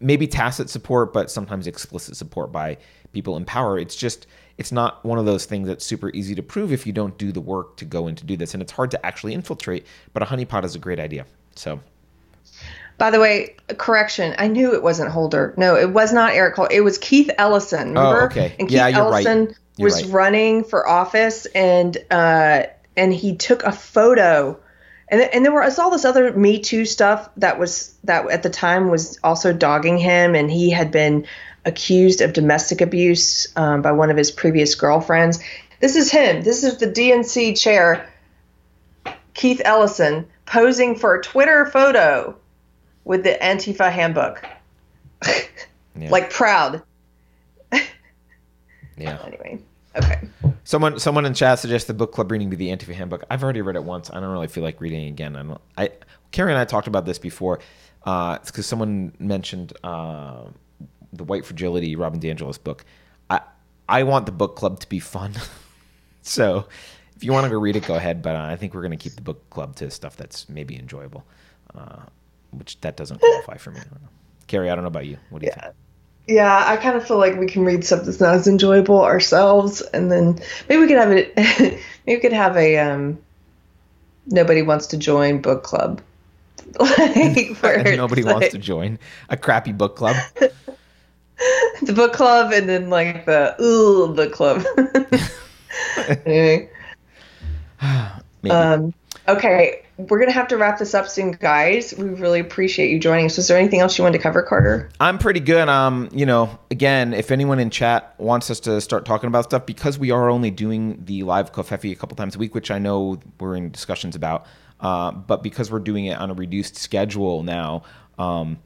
maybe tacit support, but sometimes explicit support by people in power. It's just it's not one of those things that's super easy to prove if you don't do the work to go and to do this, and it's hard to actually infiltrate. But a honeypot is a great idea. So. By the way, correction. I knew it wasn't Holder. No, it was not Eric Holder. It was Keith Ellison. Remember? Oh, okay. And Keith Yeah, you're right. Ellison You're was right. running for office, and uh, and he took a photo, and and there was all this other Me Too stuff that was that at the time was also dogging him, and he had been accused of domestic abuse um, by one of his previous girlfriends. This is him. This is the DNC chair, Keith Ellison, posing for a Twitter photo with the Antifa handbook. Yeah. like proud. Yeah. Anyway, okay. Someone someone in chat suggests the book club reading be the Antifa handbook. I've already read it once. I don't really feel like reading it again. I don't. I Keri and I talked about this before. Uh, it's because someone mentioned uh, the White Fragility Robin DeAngelis book. I I want the book club to be fun. so if you want to go read it, go ahead. But uh, I think we're going to keep the book club to stuff that's maybe enjoyable, uh, which that doesn't qualify for me. I. Keri, I don't know about you. What do you Yeah. think? Yeah, I kind of feel like we can read stuff that's not as enjoyable ourselves, and then maybe we could have it. maybe we could have a um, nobody wants to join book club. like where Nobody it's wants to join a crappy book club. the book club, and then like the ooh book club. anyway, um, okay, we're gonna have to wrap this up soon, guys. We really appreciate you joining us. Was there anything else you wanted to cover, Carter? I'm pretty good. Um, you know, again, if anyone in chat wants us to start talking about stuff, because we are only doing the live Covfefe a couple times a week, which I know we're in discussions about, uh, but because we're doing it on a reduced schedule now, um,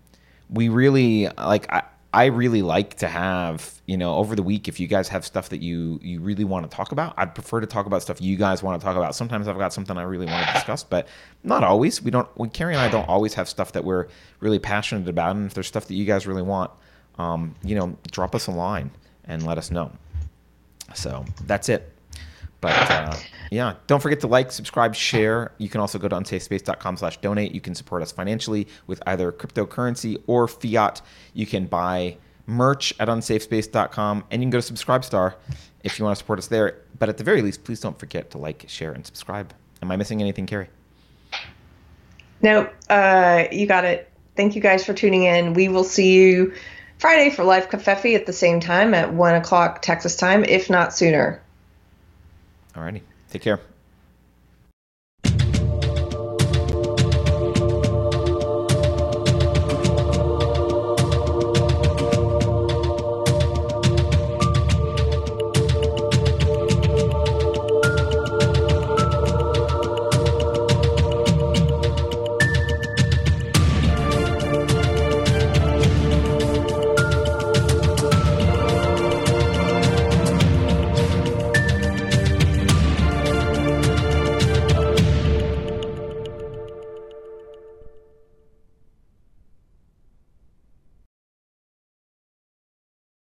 we really like. I, I really like to have, you know, over the week, if you guys have stuff that you you really want to talk about, I'd prefer to talk about stuff you guys want to talk about. Sometimes I've got something I really want to discuss, but not always. We don't. When Keri and I don't always have stuff that we're really passionate about, and if there's stuff that you guys really want, um, you know, drop us a line and let us know. So that's it. But uh, yeah, don't forget to like, subscribe, share. You can also go to unsafespace.com slash donate. You can support us financially with either cryptocurrency or fiat. You can buy merch at unsafespace.com and you can go to Subscribestar if you want to support us there. But at the very least, please don't forget to like, share, and subscribe. Am I missing anything, Keri? No, uh, you got it. Thank you guys for tuning in. We will see you Friday for Live Covfefe at the same time at 1 o'clock Texas time, if not sooner. Alrighty. Take care.